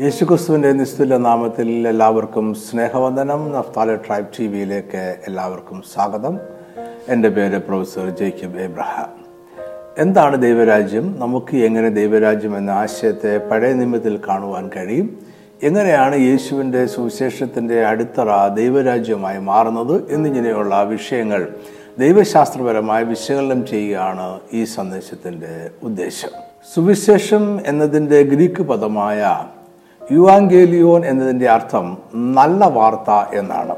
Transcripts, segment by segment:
യേശുക്രിസ്തുവിന്റെ നിസ്തുല നാമത്തിൽ എല്ലാവർക്കും സ്നേഹവന്ദനം. നഫ്താല ട്രൈബ് ടി വിയിലേക്ക് എല്ലാവർക്കും സ്വാഗതം. എന്റെ പേര് പ്രൊഫസർ ജേക്കബ് എബ്രഹാം. എന്താണ് ദൈവരാജ്യം? നമുക്ക് എങ്ങനെ ദൈവരാജ്യം എന്ന ആശയത്തെ പഴയ നിമിത്തിൽ കാണുവാൻ കഴിയും? എങ്ങനെയാണ് യേശുവിന്റെ സുവിശേഷത്തിന്റെ അടിത്തറ ദൈവരാജ്യമായി മാറുന്നത് എന്നിങ്ങനെയുള്ള വിഷയങ്ങൾ ദൈവശാസ്ത്രപരമായി വിശകലനം ചെയ്യുകയാണ് ഈ സന്ദേശത്തിന്റെ ഉദ്ദേശം. സുവിശേഷം എന്നതിന്റെ ഗ്രീക്ക് പദമായ യുവാങ്കേലിയോൻ എന്നതിന്റെ അർത്ഥം നല്ല വാർത്ത എന്നാണ്.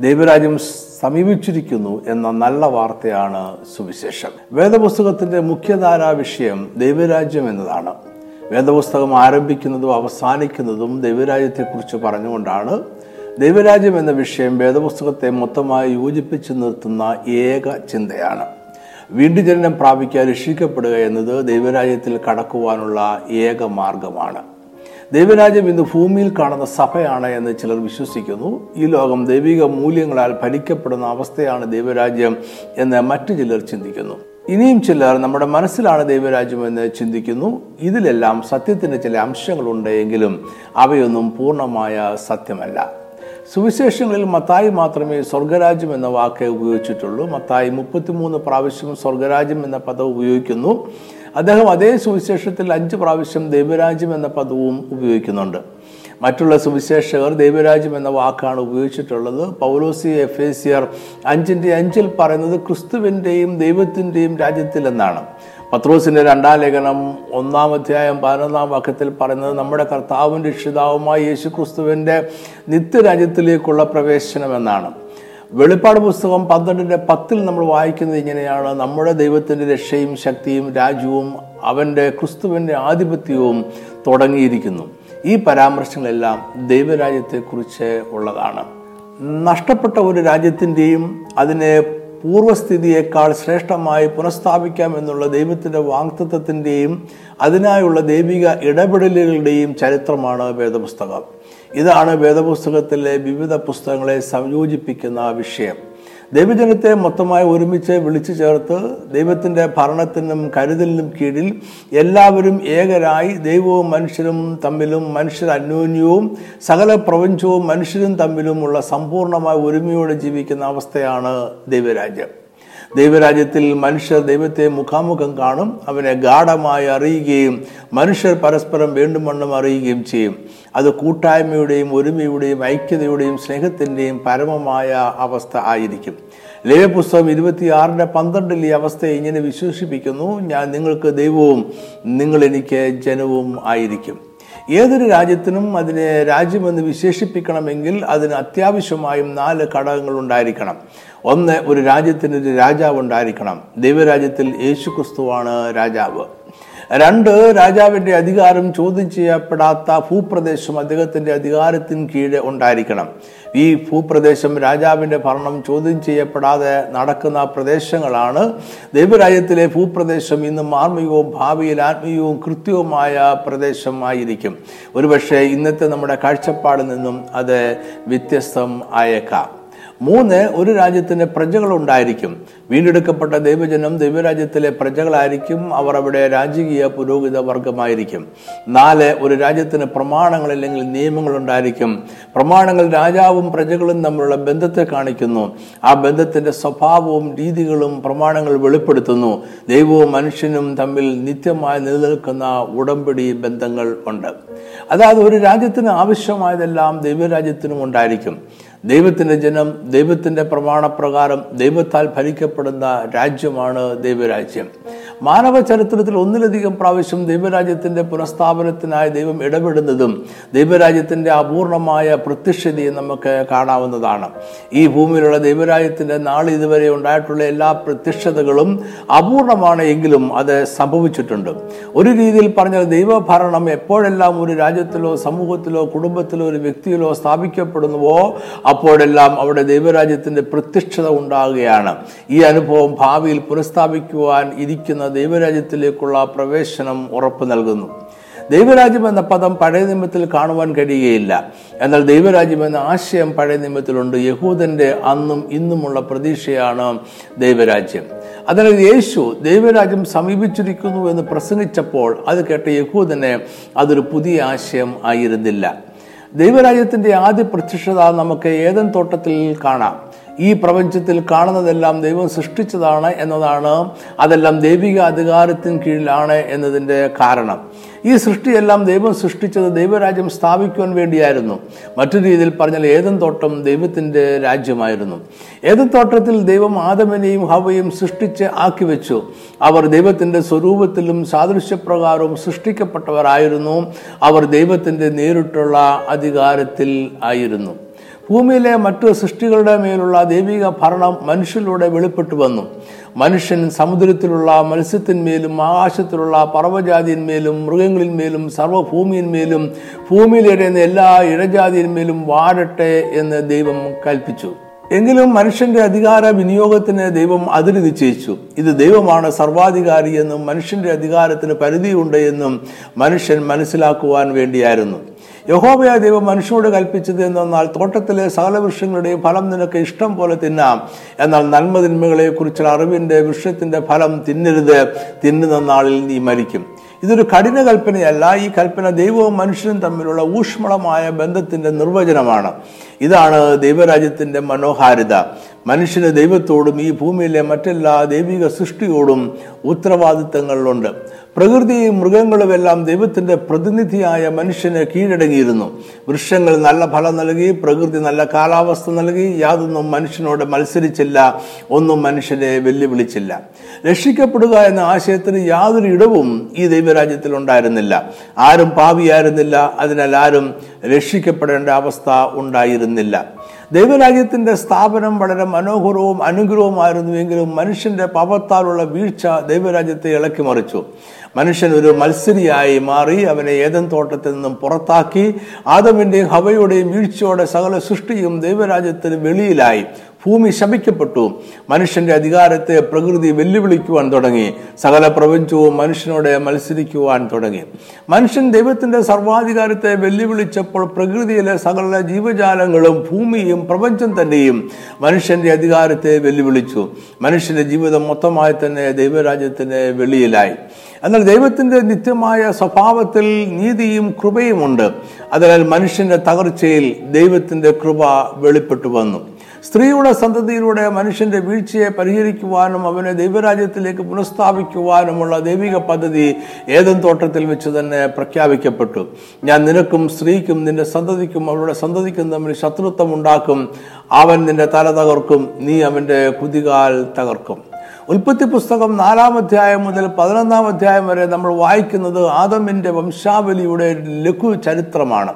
ദൈവരാജ്യം സമീപിച്ചിരിക്കുന്നു എന്ന നല്ല വാർത്തയാണ് സുവിശേഷം. വേദപുസ്തകത്തിന്റെ മുഖ്യധാരാ വിഷയം ദൈവരാജ്യം എന്നതാണ്. വേദപുസ്തകം ആരംഭിക്കുന്നതും അവസാനിക്കുന്നതും ദൈവരാജ്യത്തെക്കുറിച്ച് പറഞ്ഞുകൊണ്ടാണ് ദൈവരാജ്യം എന്ന വിഷയം വേദപുസ്തകത്തെ മൊത്തമായി യോജിപ്പിച്ചു നിർത്തുന്ന ഏക ചിന്തയാണ്. വീണ്ടും ജനനം പ്രാപിക്കാൻ രക്ഷിക്കപ്പെടുക എന്നത് ദൈവരാജ്യത്തിൽ കടക്കുവാനുള്ള ഏക മാർഗമാണ്. ദൈവരാജ്യം ഇന്ന് ഭൂമിയിൽ കാണുന്ന സഭയാണ് എന്ന് ചിലർ വിശ്വസിക്കുന്നു. ഈ ലോകം ദൈവിക മൂല്യങ്ങളാൽ ഭരിക്കപ്പെടുന്ന അവസ്ഥയാണ് ദൈവരാജ്യം എന്ന് മറ്റു ചിലർ ചിന്തിക്കുന്നു. ഇനിയും ചിലർ നമ്മുടെ മനസ്സിലാണ് ദൈവരാജ്യം എന്ന് ചിന്തിക്കുന്നു. ഇതിലെല്ലാം സത്യത്തിന്റെ ചില അംശങ്ങളുണ്ടെങ്കിലും അവയൊന്നും പൂർണമായ സത്യമല്ല. സുവിശേഷങ്ങളിൽ മത്തായി മാത്രമേ സ്വർഗരാജ്യം എന്ന വാക്ക് ഉപയോഗിച്ചിട്ടുള്ളൂ. മത്തായി മുപ്പത്തിമൂന്ന് പ്രാവശ്യം സ്വർഗരാജ്യം എന്ന പദം ഉപയോഗിക്കുന്നു. അദ്ദേഹം അതേ സുവിശേഷത്തിൽ അഞ്ച് പ്രാവശ്യം ദൈവരാജ്യം എന്ന പദവും ഉപയോഗിക്കുന്നുണ്ട്. മറ്റുള്ള സുവിശേഷകർ ദൈവരാജ്യം എന്ന വാക്കാണ് ഉപയോഗിച്ചിട്ടുള്ളത്. പൗലോസി എഫ് എ സിയർ അഞ്ചിന്റെ അഞ്ചിൽ പറയുന്നത് ക്രിസ്തുവിന്റെയും ദൈവത്തിന്റെയും രാജ്യത്തിൽ എന്നാണ്. പത്രോസിന്റെ രണ്ടാം ലേഖനം ഒന്നാം അധ്യായം പതിനൊന്നാം വാക്യത്തിൽ പറയുന്നത് നമ്മുടെ കർത്താവും രക്ഷിതാവുമായ യേശു ക്രിസ്തുവിന്റെ നിത്യരാജ്യത്തിലേക്കുള്ള പ്രവേശനം എന്നാണ്. വെളിപ്പാട് പുസ്തകം പന്ത്രണ്ടിന്റെ പത്തിൽ നമ്മൾ വായിക്കുന്നത് ഇങ്ങനെയാണ്. നമ്മുടെ ദൈവത്തിന്റെ രക്ഷയും ശക്തിയും രാജ്യവും അവന്റെ ക്രിസ്തുവിന്റെ ആധിപത്യവും തുടങ്ങിയിരിക്കുന്നു. ഈ പരാമർശങ്ങളെല്ലാം ദൈവരാജ്യത്തെക്കുറിച്ച് ഉള്ളതാണ്. നഷ്ടപ്പെട്ട ഒരു രാജ്യത്തിന്റെയും അതിനെ പൂർവസ്ഥിതിയേക്കാൾ ശ്രേഷ്ഠമായി പുനഃസ്ഥാപിക്കാം എന്നുള്ള ദൈവത്തിന്റെ വാക്തത്വത്തിന്റെയും അതിനായുള്ള ദൈവിക ഇടപെടലുകളുടെയും ചരിത്രമാണ് വേദപുസ്തകം. ഇതാണ് വേദപുസ്തകത്തിലെ വിവിധ പുസ്തകങ്ങളെ സംയോജിപ്പിക്കുന്ന വിഷയം. ദൈവജനത്തെ മൊത്തമായി ഒരുമിച്ച് വിളിച്ചു ചേർത്ത് ദൈവത്തിന്റെ ഭരണത്തിനും കരുതലിനും കീഴിൽ എല്ലാവരും ഏകരായി ദൈവവും മനുഷ്യരും തമ്മിലും മനുഷ്യർ അന്യോന്യവും സകല പ്രപഞ്ചവും മനുഷ്യരും തമ്മിലുമുള്ള സമ്പൂർണമായ ഒരുമയോടെ ജീവിക്കുന്ന അവസ്ഥയാണ് ദൈവരാജ്യം. ദൈവരാജ്യത്തിൽ മനുഷ്യർ ദൈവത്തെ മുഖാമുഖം കാണും അവനെ ഗാഠമായി അറിയുകയും മനുഷ്യർ പരസ്പരം വേണ്ടുമണ്ണം അറിയുകയും ചെയ്യും. അത് കൂട്ടായ്മയുടെയും ഒരുമയുടെയും ഐക്യതയുടെയും സ്നേഹത്തിന്റെയും പരമമായ അവസ്ഥ ആയിരിക്കും. ലേവപുസ്തകം ഇരുപത്തിയാറിന്റെ പന്ത്രണ്ടിൽ ഈ അവസ്ഥയെ ഇങ്ങനെ വിശേഷിപ്പിക്കുന്നു ഞാൻ നിങ്ങൾക്ക് ദൈവവും നിങ്ങൾ എനിക്ക് ജനവും ആയിരിക്കും. ഏതൊരു രാജ്യത്തിനും അതിനെ രാജ്യമെന്ന് വിശേഷിപ്പിക്കണമെങ്കിൽ അതിന് അത്യാവശ്യമായും നാല് ഘടകങ്ങൾ ഉണ്ടായിരിക്കണം. ഒന്ന് ഒരു രാജ്യത്തിന് ഒരു രാജാവ് ഉണ്ടായിരിക്കണം. ദൈവരാജ്യത്തിൽ യേശു ക്രിസ്തുവാണ് രാജാവ്. രണ്ട് രാജാവിന്റെ അധികാരം ചോദ്യം ചെയ്യപ്പെടാത്ത ഭൂപ്രദേശം അദ്ദേഹത്തിന്റെ അധികാരത്തിന് കീഴെ ഉണ്ടായിരിക്കണം. ഈ ഭൂപ്രദേശം രാജാവിന്റെ ഭരണം ചോദ്യം ചെയ്യപ്പെടാതെ നടക്കുന്ന പ്രദേശങ്ങളാണ്. ദൈവരാജ്യത്തിലെ ഭൂപ്രദേശം ഇന്ന് മാർമികവും ഭാവിയിൽ ആത്മീയവും കൃത്യവുമായ പ്രദേശമായിരിക്കും. ഒരുപക്ഷെ ഇന്നത്തെ നമ്മുടെ കാഴ്ചപ്പാടിൽ നിന്നും അത് വ്യത്യസ്തം ആയേക്കാം. മൂന്ന് ഒരു രാജ്യത്തിന് പ്രജകളുണ്ടായിരിക്കും. വീണ്ടെടുക്കപ്പെട്ട ദൈവജനം ദൈവരാജ്യത്തിലെ പ്രജകളായിരിക്കും. അവർ അവിടെ രാജകീയ പുരോഹിത വർഗമായിരിക്കും. നാല് ഒരു രാജ്യത്തിന് പ്രമാണങ്ങൾ അല്ലെങ്കിൽ നിയമങ്ങൾ ഉണ്ടായിരിക്കും. പ്രമാണങ്ങൾ രാജാവും പ്രജകളും തമ്മിലുള്ള ബന്ധത്തെ കാണിക്കുന്നു. ആ ബന്ധത്തിന്റെ സ്വഭാവവും രീതികളും പ്രമാണങ്ങൾ വെളിപ്പെടുത്തുന്നു. ദൈവവും മനുഷ്യനും തമ്മിൽ നിത്യമായി നിലനിൽക്കുന്ന ഉടമ്പടി ബന്ധങ്ങൾ ഉണ്ട്. അതായത് ഒരു രാജ്യത്തിന് ആവശ്യമായതെല്ലാം ദൈവരാജ്യത്തിനും ഉണ്ടായിരിക്കും. ദൈവത്തിന്റെ ജനം ദൈവത്തിന്റെ പ്രമാണപ്രകാരം ദൈവത്താൽ ഭരിക്കപ്പെടുന്ന രാജ്യമാണ് ദൈവരാജ്യം. മാനവ ചരിത്രത്തിൽ ഒന്നിലധികം പ്രാവശ്യം ദൈവരാജ്യത്തിന്റെ പുനഃസ്ഥാപനത്തിനായി ദൈവം ഇടപെടുന്നതും ദൈവരാജ്യത്തിന്റെ അപൂർണമായ പ്രത്യക്ഷതയും നമുക്ക് കാണാവുന്നതാണ്. ഈ ഭൂമിയിലുള്ള ദൈവരാജ്യത്തിന്റെ നാൾ ഇതുവരെ ഉണ്ടായിട്ടുള്ള എല്ലാ പ്രത്യക്ഷതകളും അപൂർണമാണ് എങ്കിലും അത് സംഭവിച്ചിട്ടുണ്ട്. ഒരു രീതിയിൽ പറഞ്ഞാൽ ദൈവഭരണം എപ്പോഴെല്ലാം ഒരു രാജ്യത്തിലോ സമൂഹത്തിലോ കുടുംബത്തിലോ ഒരു വ്യക്തിയിലോ സ്ഥാപിക്കപ്പെടുന്നുവോ അപ്പോഴെല്ലാം അവിടെ ദൈവരാജ്യത്തിന്റെ പ്രത്യക്ഷത ഉണ്ടാകുകയാണ്. ഈ അനുഭവം ഭാവിയിൽ പുനഃസ്ഥാപിക്കുവാൻ ഇരിക്കുന്ന ദൈവരാജ്യത്തിലേക്കുള്ള പ്രവേശനം ഉറപ്പ് നൽകുന്നു. ദൈവരാജ്യം എന്ന പദം പഴയ നിയമത്തിൽ കാണുവാൻ കഴിയുകയില്ല. എന്നാൽ ദൈവരാജ്യം എന്ന ആശയം പഴയ നിയമത്തിലുണ്ട്. യഹൂദന്റെ അന്നും ഇന്നുമുള്ള പ്രതീക്ഷയാണ് ദൈവരാജ്യം. അതിനാൽ യേശു ദൈവരാജ്യം സമീപിച്ചിരിക്കുന്നു എന്ന് പ്രസംഗിച്ചപ്പോൾ അത് കേട്ട യഹൂദനെ അതൊരു പുതിയ ആശയം ആയിരുന്നില്ല. ദൈവരാജ്യത്തിന്റെ ആദ്യ പ്രത്യക്ഷത നമുക്ക് ഏതൻ തോട്ടത്തിൽ കാണാം? ഈ പ്രപഞ്ചത്തിൽ കാണുന്നതെല്ലാം ദൈവം സൃഷ്ടിച്ചതാണ് എന്നതാണ് അതെല്ലാം ദൈവിക അധികാരത്തിന് കീഴിലാണ് എന്നതിന്റെ കാരണം. ഈ സൃഷ്ടിയെല്ലാം ദൈവം സൃഷ്ടിച്ചത് ദൈവരാജ്യം സ്ഥാപിക്കുവാൻ വേണ്ടിയായിരുന്നു. മറ്റു രീതിയിൽ പറഞ്ഞാൽ ഏതൻ തോട്ടം ദൈവത്തിന്റെ രാജ്യമായിരുന്നു. ഏതൻ തോട്ടത്തിൽ ദൈവം ആദമനെയും ഹവയും സൃഷ്ടിച്ച് ആക്കി വെച്ചു. അവർ ദൈവത്തിന്റെ സ്വരൂപത്തിലും സാദൃശ്യപ്രകാരവും സൃഷ്ടിക്കപ്പെട്ടവരായിരുന്നു. അവർ ദൈവത്തിന്റെ നേരിട്ടുള്ള അധികാരത്തിൽ ആയിരുന്നു. ഭൂമിയിലെ മറ്റു സൃഷ്ടികളുടെ മേലുള്ള ദൈവിക ഭരണം മനുഷ്യരിലൂടെ വെളിപ്പെട്ടു വന്നു. മനുഷ്യൻ സമുദ്രത്തിലുള്ള മത്സ്യത്തിന്മേലും ആകാശത്തിലുള്ള പർവജാതിന്മേലും മൃഗങ്ങളിന്മേലും സർവഭൂമിയിന്മേലും ഭൂമിയിലിടയുന്ന എല്ലാ ഇഴജാതിന്മേലും വാഴട്ടെ എന്ന് ദൈവം കൽപ്പിച്ചു. എങ്കിലും മനുഷ്യന്റെ അധികാര വിനിയോഗത്തിന് ദൈവം അതിര് നിശ്ചയിച്ചു. ഇത് ദൈവമാണ് സർവാധികാരി എന്നും മനുഷ്യന്റെ അധികാരത്തിന് പരിധിയുണ്ട് എന്നും മനുഷ്യൻ മനസ്സിലാക്കുവാൻ വേണ്ടിയായിരുന്നു. യഹോബയ ദൈവം മനുഷ്യനോട് കൽപ്പിച്ചത് എന്നാൽ തോട്ടത്തിലെ സകലവൃക്ഷങ്ങളുടെയും ഫലം നിനക്ക് ഇഷ്ടം പോലെ തിന്നാം. എന്നാൽ നന്മതിന്മകളെ കുറിച്ചുള്ള അറിവിന്റെ വൃക്ഷത്തിന്റെ ഫലം തിന്നരുത്. തിന്നുന്ന നാളിൽ നീ മരിക്കും. ഇതൊരു കഠിന കൽപ്പനയല്ല ഈ കൽപ്പന ദൈവവും മനുഷ്യനും തമ്മിലുള്ള ഊഷ്മളമായ ബന്ധത്തിന്റെ നിർവചനമാണ്. ഇതാണ് ദൈവരാജ്യത്തിന്റെ മനോഹാരിത. മനുഷ്യന് ദൈവത്തോടും ഈ ഭൂമിയിലെ മറ്റെല്ലാ ദൈവിക സൃഷ്ടിയോടും ഉത്തരവാദിത്തങ്ങളുണ്ട്. പ്രകൃതിയും മൃഗങ്ങളുമെല്ലാം ദൈവത്തിന്റെ പ്രതിനിധിയായ മനുഷ്യന് കീഴടങ്ങിയിരുന്നു. വൃക്ഷങ്ങൾ നല്ല ഫലം നൽകി പ്രകൃതി നല്ല കാലാവസ്ഥ നൽകി യാതൊന്നും മനുഷ്യനോട് മത്സരിച്ചില്ല ഒന്നും മനുഷ്യനെ വെല്ലുവിളിച്ചില്ല. രക്ഷിക്കപ്പെടുക എന്ന ആശയത്തിന് യാതൊരു ഇടവും ഈ ദൈവരാജ്യത്തിൽ ഉണ്ടായിരുന്നില്ല. ആരും പാപിയായിരുന്നില്ല അതിനാൽ ആരും രക്ഷിക്കപ്പെടേണ്ട അവസ്ഥ ഉണ്ടായിരുന്നില്ല. ദൈവരാജ്യത്തിന്റെ സ്ഥാപനം വളരെ മനോഹരവും അനുഗ്രഹവുമായിരുന്നുവെങ്കിലും മനുഷ്യന്റെ പാപത്താലുള്ള വീഴ്ച ദൈവരാജ്യത്തെ ഇളക്കി മറിച്ചു. മനുഷ്യൻ ഒരു മത്സരിയായി മാറി അവനെ ഏതൻ തോട്ടത്തിൽ നിന്നും പുറത്താക്കി. ആദമിന്റെയും ഹവയുടെയും വീഴ്ചയോടെ സകല സൃഷ്ടിയും ദൈവരാജ്യത്തിന് വെളിയിലായി. ഭൂമി ശപിക്കപ്പെട്ടു. മനുഷ്യന്റെ അധികാരത്തെ പ്രകൃതി വെല്ലുവിളിക്കുവാൻ തുടങ്ങി. സകല പ്രപഞ്ചവും മനുഷ്യനോട് മത്സരിക്കുവാൻ തുടങ്ങി. മനുഷ്യൻ ദൈവത്തിന്റെ സർവാധികാരത്തെ വെല്ലുവിളിച്ചപ്പോൾ പ്രകൃതിയിലെ സകല ജീവജാലങ്ങളും ഭൂമിയും പ്രപഞ്ചം തന്നെയും മനുഷ്യന്റെ അധികാരത്തെ വെല്ലുവിളിച്ചു. മനുഷ്യന്റെ ജീവിതം മൊത്തമായി തന്നെ ദൈവരാജ്യത്തിന് വെളിയിലായി. എന്നാൽ ദൈവത്തിന്റെ നിത്യമായ സ്വഭാവത്തിൽ നീതിയും കൃപയുമുണ്ട് അതിനാൽ മനുഷ്യന്റെ തകർച്ചയിൽ ദൈവത്തിന്റെ കൃപ വെളിപ്പെട്ടു വന്നു. സ്ത്രീയുടെ സന്തതിയിലൂടെ മനുഷ്യന്റെ വീഴ്ചയെ പരിഹരിക്കുവാനും അവനെ ദൈവരാജ്യത്തിലേക്ക് പുനഃസ്ഥാപിക്കുവാനുമുള്ള ദൈവിക പദ്ധതി ഏതൻ തോട്ടത്തിൽ വെച്ച് തന്നെ പ്രഖ്യാപിക്കപ്പെട്ടു. ഞാൻ നിനക്കും സ്ത്രീക്കും നിന്റെ സന്തതിക്കും അവളുടെ സന്തതിക്കും തമ്മിൽ ശത്രുത്വം ഉണ്ടാക്കും. അവൻ നിന്റെ തല തകർക്കും നീ അവന്റെ കുതികാൽ തകർക്കും. ഉൽപ്പത്തി പുസ്തകം നാലാം അധ്യായം മുതൽ പതിനൊന്നാം അധ്യായം വരെ നമ്മൾ വായിക്കുന്നത് ആദമിന്റെ വംശാവലിയുടെ ലഘു ചരിത്രമാണ്.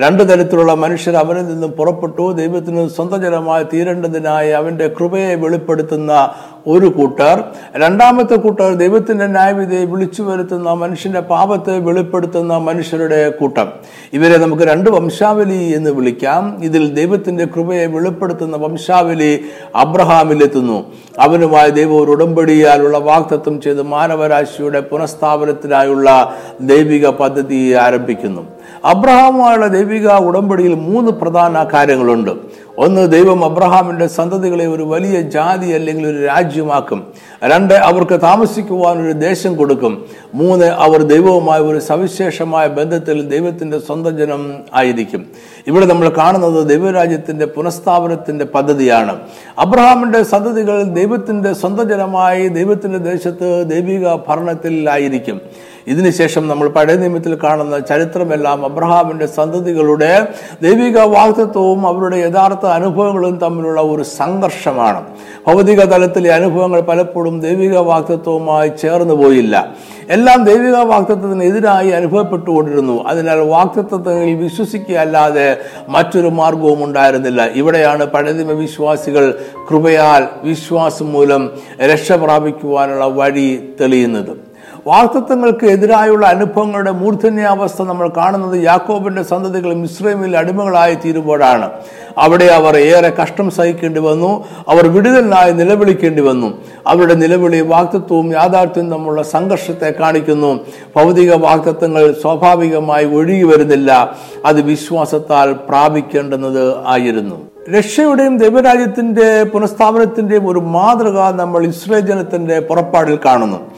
രണ്ടു തരത്തിലുള്ള മനുഷ്യർ അവനിൽ നിന്നും പുറപ്പെട്ടു. ദൈവത്തിന് സ്വന്തം ജനമായി തീരേണ്ടതിനായി അവന്റെ കൃപയെ വെളിപ്പെടുത്തുന്ന ഒരു കൂട്ടർ. രണ്ടാമത്തെ കൂട്ടർ ദൈവത്തിന്റെ ന്യായവിധിയെ വിളിച്ചു വരുത്തുന്ന മനുഷ്യന്റെ പാപത്തെ വെളിപ്പെടുത്തുന്ന മനുഷ്യരുടെ കൂട്ടം. ഇവരെ നമുക്ക് രണ്ട് വംശാവലി എന്ന് വിളിക്കാം. ഇതിൽ ദൈവത്തിന്റെ കൃപയെ വെളിപ്പെടുത്തുന്ന വംശാവലി അബ്രഹാമിലെത്തുന്നു. അവനുമായി ദൈവം ഒരു ഉടമ്പടിയാലുള്ള വാക്തത്വം ചെയ്ത് മാനവരാശിയുടെ പുനഃസ്ഥാപനത്തിനായുള്ള ദൈവിക പദ്ധതി ആരംഭിക്കുന്നു. അബ്രഹാമുമായുള്ള ദൈവിക ഉടമ്പടിയിൽ മൂന്ന് പ്രധാന കാര്യങ്ങളുണ്ട്. ഒന്ന് ദൈവം അബ്രഹാമിന്റെ സന്തതികളെ ഒരു വലിയ ജാതി അല്ലെങ്കിൽ ഒരു രാജ്യമാക്കും. രണ്ട് അവർക്ക് താമസിക്കുവാൻ ഒരു ദേശം കൊടുക്കും. മൂന്ന് അവർ ദൈവവുമായ ഒരു സവിശേഷമായ ബന്ധത്തിൽ ദൈവത്തിന്റെ സ്വന്തം ജനം ആയിരിക്കും. ഇവിടെ നമ്മൾ കാണുന്നത് ദൈവരാജ്യത്തിന്റെ പുനഃസ്ഥാപനത്തിന്റെ പദ്ധതിയാണ്. അബ്രഹാമിന്റെ സന്തതികൾ ദൈവത്തിന്റെ സ്വന്തം ജനമായി ദൈവത്തിന്റെ ദേശത്ത് ദൈവിക ഭരണത്തിൽ ആയിരിക്കും ഇതിനുശേഷം നമ്മൾ പഴയ നിയമത്തിൽ കാണുന്ന ചരിത്രമെല്ലാം അബ്രഹാമിന്റെ സന്തതികളുടെ ദൈവിക വാക്തത്വവും അവരുടെ യഥാർത്ഥ അനുഭവങ്ങളും തമ്മിലുള്ള ഒരു സംഘർഷമാണ്. ഭൗതിക തലത്തിലെ അനുഭവങ്ങൾ പലപ്പോഴും ദൈവിക വാക്തത്വവുമായി ചേർന്നു പോയില്ല. എല്ലാം ദൈവിക വാക്തത്വത്തിന് എതിരായി അനുഭവപ്പെട്ടുകൊണ്ടിരുന്നു. അതിനാൽ വാക്തത്വത്തിൽ വിശ്വസിക്കുക അല്ലാതെ മറ്റൊരു മാർഗവും ഉണ്ടായിരുന്നില്ല. ഇവിടെയാണ് പഴയതിമ വിശ്വാസികൾ കൃപയാൽ വിശ്വാസം മൂലം രക്ഷ പ്രാപിക്കുവാനുള്ള വഴി തെളിയുന്നത്. വാക്തത്വങ്ങൾക്ക് എതിരായുള്ള അനുഭവങ്ങളുടെ മൂർധന്യാവസ്ഥ നമ്മൾ കാണുന്നത് യാക്കോബിന്റെ സന്തതികൾ മിശ്രമിൽ അടിമകളായി തീരുമ്പോഴാണ്. അവിടെ അവർ ഏറെ കഷ്ടം സഹിക്കേണ്ടി വന്നു. അവർ വിടുതലിനായി നിലവിളിക്കേണ്ടി വന്നു. അവരുടെ നിലവിളി വാക്തത്വവും യാഥാർത്ഥ്യവും തമ്മിലുള്ള സംഘർഷത്തെ കാണിക്കുന്നു. ഭൗതിക വാക്തത്വങ്ങൾ സ്വാഭാവികമായി ഒഴുകി വരുന്നില്ല. അത് വിശ്വാസത്താൽ പ്രാപിക്കേണ്ടുന്നത് ആയിരുന്നു. രക്ഷയുടെയും ദൈവരാജ്യത്തിന്റെ പുനഃസ്ഥാപനത്തിന്റെയും ഒരു മാതൃക നമ്മൾ ഇസ്രേജനത്തിന്റെ പുറപ്പാടിൽ കാണുന്നു.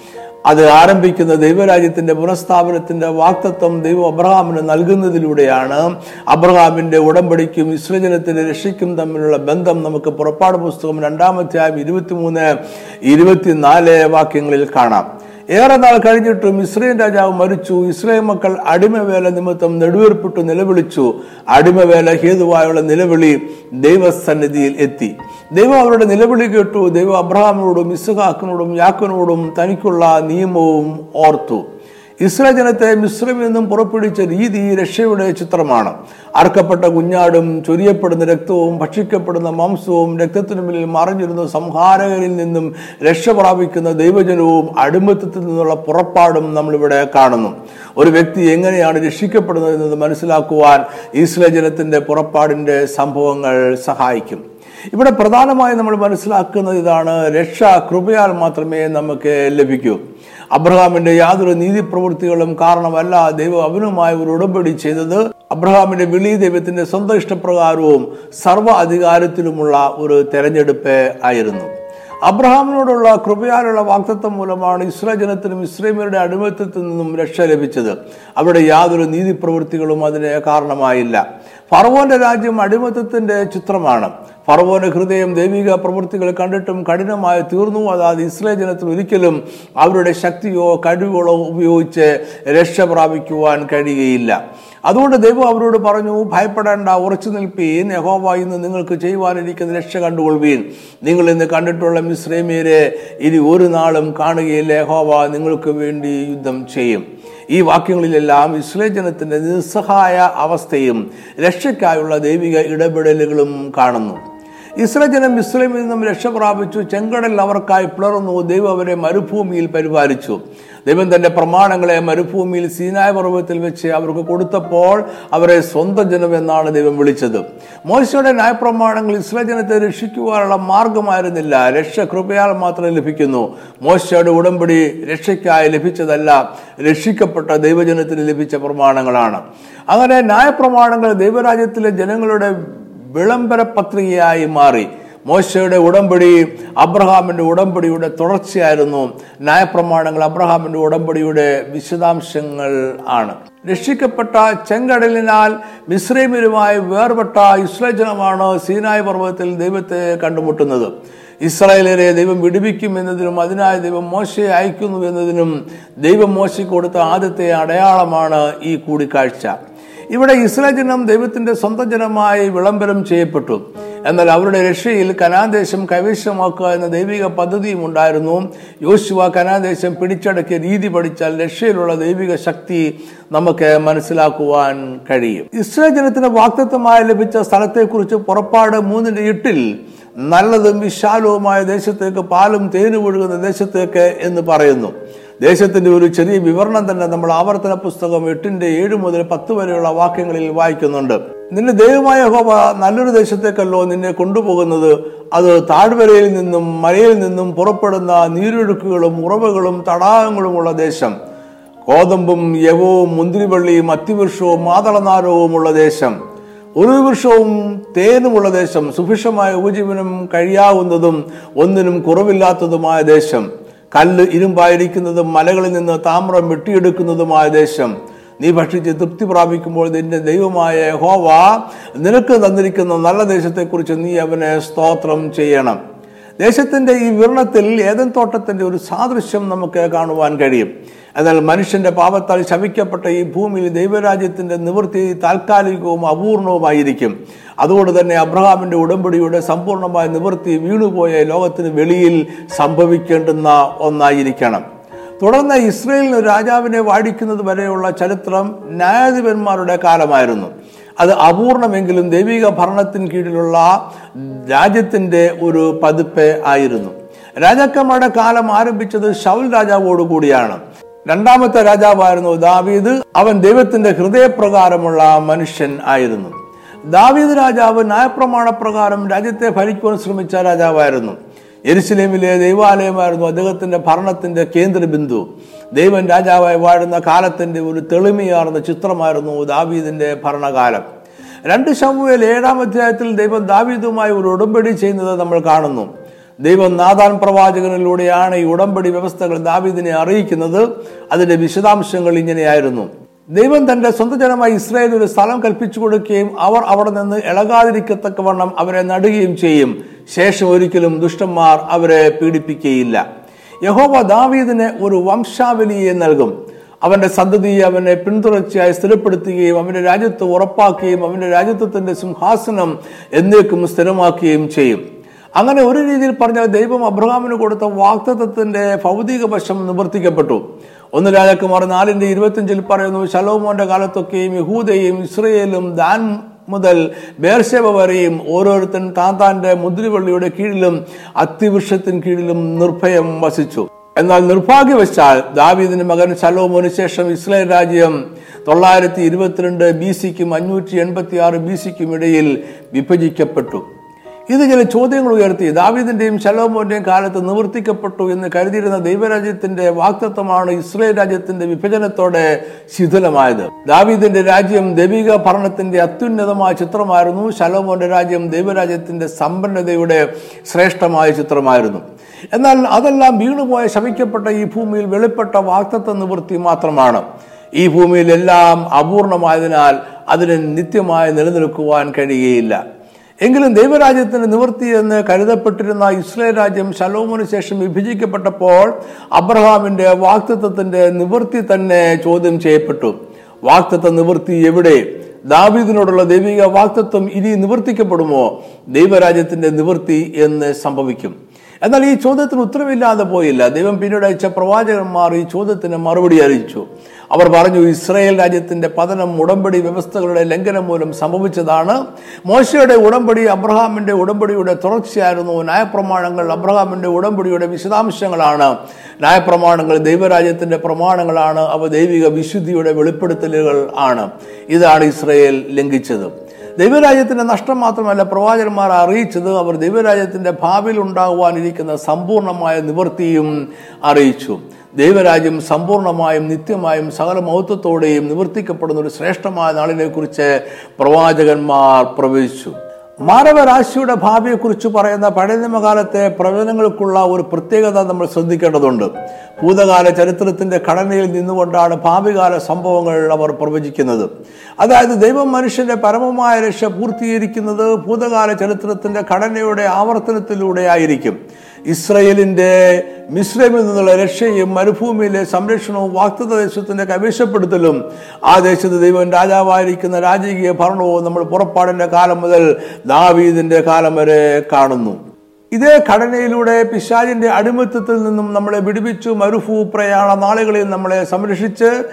അത് ആരംഭിക്കുന്ന ദൈവരാജ്യത്തിന്റെ പുനഃസ്ഥാപനത്തിന്റെ വാക്തത്വം ദൈവം അബ്രഹാമിന് നൽകുന്നതിലൂടെയാണ്. അബ്രഹാമിന്റെ ഉടമ്പടിക്കും ഇസ്രജനത്തിന്റെ രക്ഷയ്ക്കും തമ്മിലുള്ള ബന്ധം നമുക്ക് പുറപ്പാട് പുസ്തകം രണ്ടാമധ്യായം ഇരുപത്തിമൂന്ന് ഇരുപത്തിനാല് വാക്യങ്ങളിൽ കാണാം. ഏറെ നാൾ കഴിഞ്ഞിട്ടും ഇസ്രയേൽ രാജാവ് മരിച്ചു. ഇസ്രയേൽ മക്കൾ അടിമവേല നിമിത്തം നെടുവേർപ്പിട്ട് നിലവിളിച്ചു. അടിമവേല ഹേതുവായുള്ള നിലവിളി ദൈവസന്നിധിയിൽ എത്തി. ദൈവം അവരുടെ നിലവിളി കേട്ടു. ദൈവം അബ്രഹാമിനോടും ഇസുഖാക്കിനോടും യാക്കിനോടും തനിക്കുള്ള നിയമവും ഓർത്തു. ഇസ്രായേൽ ജനത്തെ മിശ്രമിൽ നിന്നും പുറപ്പെടുവിച്ച രീതി രക്ഷയുടെ ചിത്രമാണ്. അറക്കപ്പെട്ട കുഞ്ഞാടും ചൊരിയപ്പെടുന്ന രക്തവും ഭക്ഷിക്കപ്പെടുന്ന മാംസവും രക്തത്തിനു മുന്നിൽ മറിഞ്ഞിരുന്ന സംഹാരകരിൽ നിന്നും രക്ഷ പ്രാപിക്കുന്ന ദൈവജനവും അടിമത്തത്തിൽ നിന്നുള്ള പുറപ്പാടും നമ്മളിവിടെ കാണുന്നു. ഒരു വ്യക്തി എങ്ങനെയാണ് രക്ഷിക്കപ്പെടുന്നത് എന്നത് മനസ്സിലാക്കുവാൻ ഇസ്രായേൽ ജനത്തിന്റെ പുറപ്പാടിന്റെ സംഭവങ്ങൾ സഹായിക്കും. ഇവിടെ പ്രധാനമായും നമ്മൾ മനസ്സിലാക്കുന്നത് ഇതാണ് രക്ഷ കൃപയാൽ മാത്രമേ നമുക്ക് ലഭിക്കൂ. അബ്രഹാമിന്റെ യാതൊരു നീതി പ്രവൃത്തികളും കാരണമല്ല ദൈവം അവനുമായി ഒരു ഉടമ്പടി ചെയ്തത്. അബ്രഹാമിന്റെ വിളി ദൈവത്തിന്റെ സ്വന്തം ഇഷ്ടപ്രകാരവും സർവ അധികാരത്തിലുമുള്ള ഒരു തെരഞ്ഞെടുപ്പ് ആയിരുന്നു. അബ്രഹാമിനോടുള്ള കൃപയാലുള്ള വാക്തത്വം മൂലമാണ് ഇസ്രായേൽ ജനത്തിനും ഇസ്രേമിയുടെ അടിമത്തത്തിൽ നിന്നും രക്ഷ ലഭിച്ചത്. അവിടെ യാതൊരു നീതി പ്രവൃത്തികളും അതിന് കാരണമായില്ല. ഫറവോന്റെ രാജ്യം അടിമത്തത്തിന്റെ ചിത്രമാണ്. ഫറവോന്റെ ഹൃദയം ദൈവിക പ്രവൃത്തികൾ കണ്ടിട്ടും കഠിനമായി തീർന്നു. അതായത് ഇസ്ലേ ജനത്തിന് ഒരിക്കലും അവരുടെ ശക്തിയോ കഴിവുകളോ ഉപയോഗിച്ച് രക്ഷ പ്രാപിക്കുവാൻ കഴിയുകയില്ല. അതുകൊണ്ട് ദൈവം അവരോട് പറഞ്ഞു ഭയപ്പെടേണ്ട ഉറച്ചു നിൽപ്പീൻ യഹോവ ഇന്ന് നിങ്ങൾക്ക് ചെയ്യുവാനിരിക്കുന്ന രക്ഷ കണ്ടുകൊള്ളുവീൻ. നിങ്ങൾ ഇന്ന് കണ്ടിട്ടുള്ള മിശ്രേമിയരെ ഇനി ഒരു നാളും കാണുകയില്ല. യഹോവ നിങ്ങൾക്ക് വേണ്ടി യുദ്ധം ചെയ്യും. ഈ വാക്യങ്ങളിലെല്ലാം ഇസ്ലേ ജനത്തിന്റെ നിസ്സഹായ അവസ്ഥയും രക്ഷയ്ക്കായുള്ള ദൈവിക ഇടപെടലുകളും കാണുന്നു. ഇസ്രയേൽ ജനം ഇസ്രയേലിൽ നിന്നും രക്ഷ പ്രാപിച്ചു. ചെങ്കടലിൽ അവർക്കായി പിളർന്നു. ദൈവം അവരെ മരുഭൂമിയിൽ പരിപാലിച്ചു. ദൈവം തന്റെ പ്രമാണങ്ങളെ മരുഭൂമിയിൽ സീനായ പർവതത്തിൽ വെച്ച് അവർക്ക് കൊടുത്തപ്പോൾ അവരെ സ്വന്തം ജനം എന്നാണ് ദൈവം വിളിച്ചത്. മോശയുടെ ന്യായപ്രമാണങ്ങൾ ഇസ്രായേൽ ജനത്തെ രക്ഷിക്കുവാനുള്ള മാർഗമായിരുന്നില്ല. രക്ഷ കൃപയാൽ മാത്രം ലഭിക്കുന്നു. മോശയുടെ ഉടമ്പടി രക്ഷയ്ക്കായി ലഭിച്ചതല്ല. രക്ഷിക്കപ്പെട്ട ദൈവജനത്തിന് ലഭിച്ച പ്രമാണങ്ങളാണ്. അങ്ങനെ ന്യായപ്രമാണങ്ങൾ ദൈവരാജ്യത്തിലെ ജനങ്ങളുടെ വിളംബര പത്രികയായി മാറി. മോശയുടെ ഉടമ്പടി അബ്രഹാമിന്റെ ഉടമ്പടിയുടെ തുടർച്ചയായിരുന്നു. ന്യായപ്രമാണങ്ങൾ അബ്രഹാമിന്റെ ഉടമ്പടിയുടെ വിശദാംശങ്ങൾ ആണ്. രക്ഷിക്കപ്പെട്ട ചെങ്കടലിനാൽ മിശ്രീമിലുമായി വേർപെട്ട ഇസ്രയേൽ ജനമാണ് സീനായ് പർവതത്തിൽ ദൈവത്തെ കണ്ടുമുട്ടുന്നത്. ഇസ്രായേലരെ ദൈവം വിടുവിക്കും എന്നതിനും അതിനായി ദൈവം മോശയെ അയക്കുന്നു എന്നതിനും ദൈവം മോശയ്ക്ക് കൊടുത്ത ആദ്യത്തെ അടയാളമാണ് ഈ കൂടിക്കാഴ്ച. ഇവിടെ ഇസ്രായേൽ ജനം ദൈവത്തിന്റെ സ്വന്തം ജനമായി വിളംബരം ചെയ്യപ്പെട്ടു. എന്നാൽ അവരുടെ രക്ഷയിൽ കനാദേശം കൈവശമാക്കുക എന്ന ദൈവിക പദ്ധതിയും ഉണ്ടായിരുന്നു. യോശുവ കനാദേശം പിടിച്ചടക്കിയ രീതി പഠിച്ചാൽ രക്ഷയിലുള്ള ദൈവിക ശക്തി നമുക്ക് മനസ്സിലാക്കുവാൻ കഴിയും. ഇസ്രായേൽ ജനത്തിന് വാക്തത്വമായി ലഭിച്ച സ്ഥലത്തെക്കുറിച്ച് പുറപ്പാട് മൂന്നിന്റെ എട്ടിൽ നല്ലതും വിശാലവുമായ ദേശത്തേക്ക് പാലും തേനും ഒഴുകുന്ന ദേശത്തേക്ക് എന്ന് പറയുന്നു. ദേശത്തിന്റെ ഒരു ചെറിയ വിവരണം തന്നെ നമ്മൾ ആവർത്തന പുസ്തകം എട്ടിന്റെ ഏഴ് മുതൽ പത്ത് വരെയുള്ള വാക്യങ്ങളിൽ വായിക്കുന്നുണ്ട്. നിന്റെ ദൈവമായ ഹോബ നല്ലൊരു ദേശത്തേക്കല്ലോ നിന്നെ കൊണ്ടുപോകുന്നത്. അത് താഴ്വരയിൽ നിന്നും മലയിൽ നിന്നും പുറപ്പെടുന്ന നീരൊഴുക്കുകളും ഉറവുകളും തടാകങ്ങളുമുള്ള ദേശം. കോതമ്പും യവവും മുന്തിരിവള്ളിയും അത്തിവൃക്ഷവും മാതളനാരവുമുള്ള ദേശം. ഒരു വൃക്ഷവും തേനുമുള്ള ദേശം. സുഭിക്ഷമായ ഉപജീവനം കഴിയാവുന്നതും ഒന്നിനും കുറവില്ലാത്തതുമായ ദേശം. കല്ല് ഇരുമ്പായിരിക്കുന്നതും മലകളിൽ നിന്ന് താമ്രം വെട്ടിയെടുക്കുന്നതുമായ ദേശം. നീ ഭക്ഷിച്ച് തൃപ്തി പ്രാപിക്കുമ്പോൾ നിന്റെ ദൈവമായ ഹോവ നിനക്ക് തന്നിരിക്കുന്ന നല്ല ദേശത്തെക്കുറിച്ച് നീ അവനെ സ്തോത്രം ചെയ്യണം. ദേശത്തിന്റെ ഈ വിവരണത്തിൽ ഏതൻ തോട്ടത്തിന്റെ ഒരു സാദൃശ്യം നമുക്ക് കാണുവാൻ കഴിയും. എന്നാൽ മനുഷ്യന്റെ പാപത്താൽ ശമിക്കപ്പെട്ട ഈ ഭൂമിയിൽ ദൈവരാജ്യത്തിന്റെ നിവൃത്തി താൽക്കാലികവും അപൂർണവുമായിരിക്കും. അതുകൊണ്ട് തന്നെ അബ്രഹാമിന്റെ ഉടമ്പടിയുടെ സമ്പൂർണമായ നിവൃത്തി വീണുപോയ ലോകത്തിന് വെളിയിൽ സംഭവിക്കേണ്ടുന്ന ഒന്നായിരിക്കണം. തുടർന്ന് ഇസ്രയേലിന് രാജാവിനെ വാഴിക്കുന്നത് വരെയുള്ള ചരിത്രം ന്യായാധിപന്മാരുടെ കാലമായിരുന്നു. അത് അപൂർണമെങ്കിലും ദൈവിക ഭരണത്തിൻ കീഴിലുള്ള രാജ്യത്തിന്റെ ഒരു പതിപ്പ് ആയിരുന്നു. രാജാക്കന്മാരുടെ കാലം ആരംഭിച്ചത് ഷൗൽ രാജാവോട് കൂടിയാണ്. രണ്ടാമത്തെ രാജാവായിരുന്നു ദാവീദ്. അവൻ ദൈവത്തിന്റെ ഹൃദയപ്രകാരമുള്ള മനുഷ്യൻ ആയിരുന്നു. ദാവീദ് രാജാവ് ന്യായപ്രമാണ പ്രകാരം രാജ്യത്തെ ഭരിക്കുവാൻ ശ്രമിച്ച രാജാവായിരുന്നു. എരുസലേമിലെ ദൈവാലയമായിരുന്നു അദ്ദേഹത്തിന്റെ ഭരണത്തിന്റെ കേന്ദ്രബിന്ദു. ദൈവൻ രാജാവായി വാഴുന്ന കാലത്തിന്റെ ഒരു തെളിമയാർന്ന ചിത്രമായിരുന്നു ദാവീദിന്റെ ഭരണകാലം. രണ്ട് ശമുവേൽ ഏഴാം അധ്യായത്തിൽ ദൈവം ദാവീദുമായി ഒരു ഉടമ്പടി ചെയ്യുന്നത് നമ്മൾ കാണുന്നു. ദൈവം നാദാൻ പ്രവാചകനിലൂടെയാണ് ഈ ഉടമ്പടി വ്യവസ്ഥകൾ ദാവീദിനെ അറിയിക്കുന്നത്. അതിന്റെ വിശദാംശങ്ങൾ ഇങ്ങനെയായിരുന്നു. ദൈവം തന്റെ സ്വന്തം ജനമായി ഇസ്രായേൽ ഒരു സ്ഥലം കൽപ്പിച്ചു കൊടുക്കുകയും അവർ അവിടെ നിന്ന് ഇളകാതിരിക്കത്തക്കവണ്ണം അവരെ നടുകയും ചെയ്യും. ശേഷം ഒരിക്കലും ദുഷ്ടന്മാർ അവരെ പീഡിപ്പിക്കുകയില്ല. യഹോവ ദാവീദിന് ഒരു വംശാവലിയെ നൽകും. അവന്റെ സന്തതിയെ അവനെ പിന്തുടർച്ചയായി സ്ഥിരപ്പെടുത്തുകയും അവന്റെ രാജ്യത്ത് ഉറപ്പാക്കുകയും അവന്റെ രാജ്യത്വത്തിന്റെ സിംഹാസനം എന്നേക്കും സ്ഥിരമാക്കുകയും ചെയ്യും. അങ്ങനെ ഒരു രീതിയിൽ പറഞ്ഞാൽ ദൈവം അബ്രഹാമിന് കൊടുത്ത വാക്തത്വത്തിന്റെ ഭൗതിക വശം നിവർത്തിക്കപ്പെട്ടു. ഒന്ന് രാജാക്കുമാർ നാലിന്റെ ഇരുപത്തിയഞ്ചിൽ പറയുന്നു ശലോമോന്റെ കാലത്തൊക്കെയും യഹൂദയും ഇസ്രയേലും ദാൻ മുതൽ ബേർശേവ വരെയും ഓരോരുത്തൻ താൻ താന്റെ മുദ്രവള്ളിയുടെ കീഴിലും അത്തിവൃക്ഷത്തിന് കീഴിലും നിർഭയം വസിച്ചു. എന്നാൽ നിർഭാഗ്യവശാൽ ദാവീദിന്റെ മകൻ ശലോമോന് ശേഷം ഇസ്രായേൽ രാജ്യം തൊള്ളായിരത്തി ഇരുപത്തിരണ്ട് ബി സിക്കും അഞ്ഞൂറ്റി എൺപത്തി ആറ് ബി സിക്കും ഇടയിൽ വിഭജിക്കപ്പെട്ടു. ഇത് ചില ചോദ്യങ്ങൾ ഉയർത്തി ദാവീദിന്റെയും ശലോമോന്റെയും കാലത്ത് നിവർത്തിക്കപ്പെട്ടു എന്ന് കരുതിയിരുന്ന ദൈവരാജ്യത്തിന്റെ വാക്തത്വമാണ് ഇസ്രയേൽ രാജ്യത്തിന്റെ വിഭജനത്തോടെ ശിഥിലമായത്. ദാവീദിന്റെ രാജ്യം ദൈവിക ഭരണത്തിന്റെ അത്യുന്നതമായ ചിത്രമായിരുന്നു. ശലോമോന്റെ രാജ്യം ദൈവരാജ്യത്തിന്റെ സമ്പന്നതയുടെ ശ്രേഷ്ഠമായ ചിത്രമായിരുന്നു. എന്നാൽ അതെല്ലാം വീണുപോയ ശമിക്കപ്പെട്ട ഈ ഭൂമിയിൽ വെളിപ്പെട്ട വാക്തത്വ നിവൃത്തി മാത്രമാണ്. ഈ ഭൂമിയിൽ എല്ലാം അപൂർണമായതിനാൽ അതിന് നിത്യമായി നിലനിൽക്കുവാൻ കഴിയുകയില്ല. എങ്കിലും ദൈവരാജ്യത്തിന് നിവൃത്തി എന്ന് കരുതപ്പെട്ടിരുന്ന ഇസ്രായേൽ രാജ്യം ശലോമിന് ശേഷം വിഭജിക്കപ്പെട്ടപ്പോൾ അബ്രഹാമിന്റെ വാക്തത്വത്തിന്റെ നിവൃത്തി തന്നെ ചോദ്യം ചെയ്യപ്പെട്ടു. വാക്തത്വ നിവൃത്തി എവിടെ? ദാവീദിനോടുള്ള ദൈവിക വാക്തത്വം ഇനി നിവർത്തിക്കപ്പെടുമോ? ദൈവരാജ്യത്തിന്റെ നിവൃത്തി എന്ന് സംഭവിക്കും. എന്നാൽ ഈ ചോദ്യത്തിന് ഉത്തരവില്ലാതെ പോയില്ല. ദൈവം പിന്നീട് അയച്ച പ്രവാചകന്മാർ ഈ ചോദ്യത്തിന് മറുപടി അറിയിച്ചു. അവർ പറഞ്ഞു ഇസ്രായേൽ രാജ്യത്തിന്റെ പതനം ഉടമ്പടി വ്യവസ്ഥകളുടെ ലംഘനം മൂലം സംഭവിച്ചതാണ്. മോശയുടെ ഉടമ്പടി അബ്രഹാമിന്റെ ഉടമ്പടിയുടെ തുടർച്ചയായിരുന്നു. ന്യായപ്രമാണങ്ങൾ അബ്രഹാമിന്റെ ഉടമ്പടിയുടെ വിശദാംശങ്ങളാണ്. ന്യായപ്രമാണങ്ങൾ ദൈവരാജ്യത്തിന്റെ പ്രമാണങ്ങളാണ്. അവ ദൈവിക വിശുദ്ധിയുടെ വെളിപ്പെടുത്തലുകൾ ആണ്. ഇതാണ് ഇസ്രയേൽ ലംഘിച്ചത്. ദൈവരാജ്യത്തിന്റെ നഷ്ടം മാത്രമല്ല പ്രവാചകന്മാർ അറിയിച്ചത് അവർ ദൈവരാജ്യത്തിന്റെ ഭാവിയിൽ ഉണ്ടാകുവാനിരിക്കുന്ന സമ്പൂർണമായ നിവൃത്തിയും അറിയിച്ചു. ദൈവരാജ്യം സമ്പൂർണമായും നിത്യമായും സകല മഹത്വത്തോടെയും നിവർത്തിക്കപ്പെടുന്ന ഒരു ശ്രേഷ്ഠമായ നാളിനെ കുറിച്ച് പ്രവാചകന്മാർ പ്രവചിച്ചു. മാനവരാശിയുടെ ഭാവിയെക്കുറിച്ച് പറയുന്ന പഴയ നിയമകാലത്തെ പ്രവചനങ്ങൾക്കുള്ള ഒരു പ്രത്യേകത നമ്മൾ ശ്രദ്ധിക്കേണ്ടതുണ്ട്. ഭൂതകാല ചരിത്രത്തിന്റെ ഘടനയിൽ നിന്നുകൊണ്ടാണ് ഭാവികാല സംഭവങ്ങൾ അവർ പ്രവചിക്കുന്നത്. അതായത് ദൈവം മനുഷ്യന്റെ പരമമായ രക്ഷ പൂർത്തീകരിക്കുന്നത് ഭൂതകാല ചരിത്രത്തിന്റെ ഘടനയുടെ ആവർത്തനത്തിലൂടെ ആയിരിക്കും. ഇസ്രയേലിന്റെ മിശ്രമിൽ നിന്നുള്ള രക്ഷയും മരുഭൂമിയിലെ സംരക്ഷണവും വാക്തത ദേശത്തിന്റെ കൈവശപ്പെടുത്തലും ആ ദേശത്ത് ദൈവം രാജാവായിരിക്കുന്ന രാജകീയ ഭരണവും നമ്മൾ പുറപ്പാടിന്റെ കാലം മുതൽ ദാവീദിന്റെ കാലം വരെ കാണുന്നു. ഇതേ ഘടനയിലൂടെ പിശാചിന്റെ അടിമത്തത്തിൽ നിന്നും നമ്മളെ വിടുവിച്ചു മരുഭൂ പ്രയാണ നാളുകളിൽ നമ്മളെ സംരക്ഷിച്ച്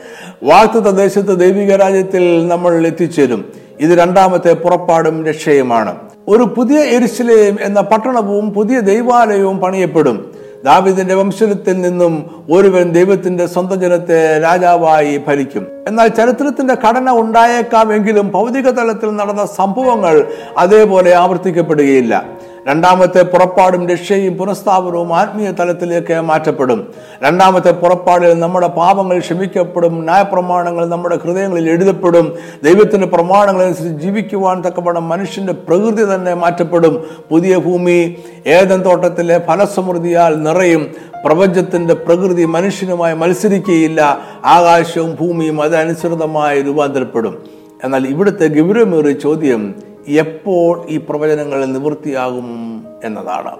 വാക്തത ദേശത്ത് ദൈവിക രാജ്യത്തിൽ നമ്മൾ എത്തിച്ചേരും. ഇത് രണ്ടാമത്തെ പുറപ്പാടും രക്ഷയുമാണ്. ഒരു പുതിയ എരിശിലേം എന്ന പട്ടണവും പുതിയ ദൈവാലയവും പണിയപ്പെടും. ദാവിദിന്റെ വംശത്തിൽ നിന്നും ഒരുവൻ ദൈവത്തിന്റെ സ്വന്തം ജനത്തെ രാജാവായി ഭരിക്കും. എന്നാൽ ചരിത്രത്തിന്റെ ഘടന ഉണ്ടായേക്കാമെങ്കിലും ഭൗതിക തലത്തിൽ നടന്ന സംഭവങ്ങൾ അതേപോലെ ആവർത്തിക്കപ്പെടുകയില്ല. രണ്ടാമത്തെ പുറപ്പാടും രക്ഷയും പുനഃസ്ഥാപനവും ആത്മീയ തലത്തിലേക്ക് മാറ്റപ്പെടും. രണ്ടാമത്തെ പുറപ്പാടിൽ നമ്മുടെ പാപങ്ങൾ ക്ഷമിക്കപ്പെടും ന്യായപ്രമാണങ്ങൾ നമ്മുടെ ഹൃദയങ്ങളിൽ എഴുതപ്പെടും ദൈവത്തിന്റെ പ്രമാണങ്ങളനുസരിച്ച് ജീവിക്കുവാൻ തക്കവണ്ണം മനുഷ്യന്റെ പ്രകൃതി തന്നെ മാറ്റപ്പെടും. പുതിയ ഭൂമി ഏതൻ തോട്ടത്തിലെ ഫലസമൃദ്ധിയാൽ നിറയും. പ്രപഞ്ചത്തിന്റെ പ്രകൃതി മനുഷ്യനുമായി മത്സരിക്കുകയില്ല. ആകാശവും ഭൂമിയും അതനുസൃതമായി രൂപാന്തരപ്പെടും. എന്നാൽ ഇവിടുത്തെ ഗൗരവമേറിയ ചോദ്യം എപ്പോൾ ഈ പ്രവചനങ്ങൾ നിവൃത്തിയാകും എന്നതാണ്.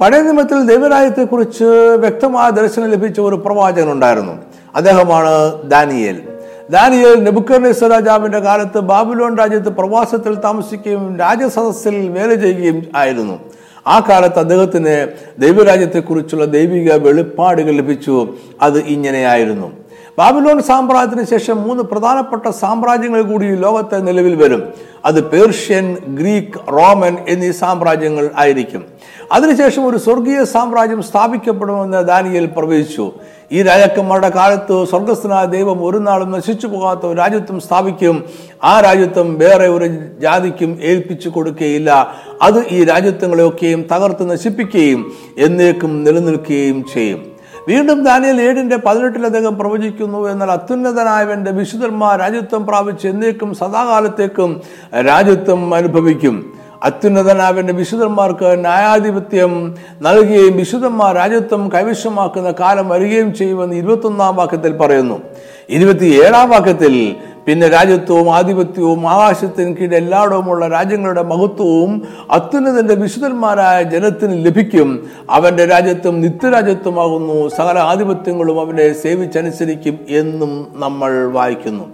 പഴയ നിയമത്തിൽ ദൈവരാജ്യത്തെക്കുറിച്ച് വ്യക്തമായ ദർശനം ലഭിച്ച ഒരു പ്രവാചകൻ ഉണ്ടായിരുന്നു. അദ്ദേഹമാണ് ദാനിയേൽ. ദാനിയേൽ നെബുക്കർണേസർ രാജാവിന്റെ കാലത്ത് ബാബുലോൺ രാജ്യത്ത് പ്രവാസത്തിൽ താമസിക്കുകയും രാജസദസ്സിൽ വേല ചെയ്യുകയും ആയിരുന്നു. ആ കാലത്ത് അദ്ദേഹത്തിന് ദൈവരാജ്യത്തെക്കുറിച്ചുള്ള ദൈവിക വെളിപ്പാടുകൾ ലഭിച്ചു. അത് ഇങ്ങനെയായിരുന്നു. ബാബിലോൺ സാമ്രാജ്യത്തിന് ശേഷം മൂന്ന് പ്രധാനപ്പെട്ട സാമ്രാജ്യങ്ങൾ കൂടി ലോകത്തെ നിലവിൽ വരും. അത് പേർഷ്യൻ ഗ്രീക്ക് റോമൻ എന്നീ സാമ്രാജ്യങ്ങൾ ആയിരിക്കും. അതിനുശേഷം ഒരു സ്വർഗീയ സാമ്രാജ്യം സ്ഥാപിക്കപ്പെടുമെന്ന് ദാനിയൽ പ്രവചിച്ചു. ഈ രാജാക്കന്മാരുടെ കാലത്ത് സ്വർഗസ്ഥനായ ദൈവം ഒരു നാളും നശിച്ചു പോകാത്ത ഒരു രാജ്യത്വം സ്ഥാപിക്കും. ആ രാജ്യത്വം വേറെ ഒരു ജാതിക്കും ഏൽപ്പിച്ചു കൊടുക്കുകയില്ല. അത് ഈ രാജ്യത്വങ്ങളെയൊക്കെയും തകർത്ത് നശിപ്പിക്കുകയും എന്നേക്കും നിലനിൽക്കുകയും ചെയ്യും. വീണ്ടും ദാനിയൽ ഏഴിന്റെ പതിനെട്ടിൽ അദ്ദേഹം പ്രവചിക്കുന്നു എന്നാൽ അത്യുന്നതനായവന്റെ വിശുദ്ധന്മാർ രാജ്യത്വം പ്രാപിച്ച് എന്നേക്കും സദാകാലത്തേക്കും രാജ്യത്വം അനുഭവിക്കും. അത്യുന്നതനാവിന്റെ വിശുദ്ധന്മാർക്ക് ന്യായാധിപത്യം നൽകുകയും വിശുദ്ധന്മാർ രാജ്യത്വം കൈവശമാക്കുന്ന കാലം വരികയും ചെയ്യുമെന്ന് ഇരുപത്തൊന്നാം വാക്യത്തിൽ പറയുന്നു. ഇരുപത്തിയേഴാം വാക്യത്തിൽ പിന്നെ രാജ്യത്വവും ആധിപത്യവും ആകാശത്തിന് കീഴിൽ എല്ലായിടവുമുള്ള രാജ്യങ്ങളുടെ മഹത്വവും അത്യുന്നതന്റെ വിശുദ്ധന്മാരായ ജനത്തിന് ലഭിക്കും. അവന്റെ രാജ്യത്വം നിത്യരാജ്യത്വമാകുന്നു. സകല ആധിപത്യങ്ങളും അവനെ സേവിച്ചനുസരിക്കും എന്നും നമ്മൾ വായിക്കുന്നു.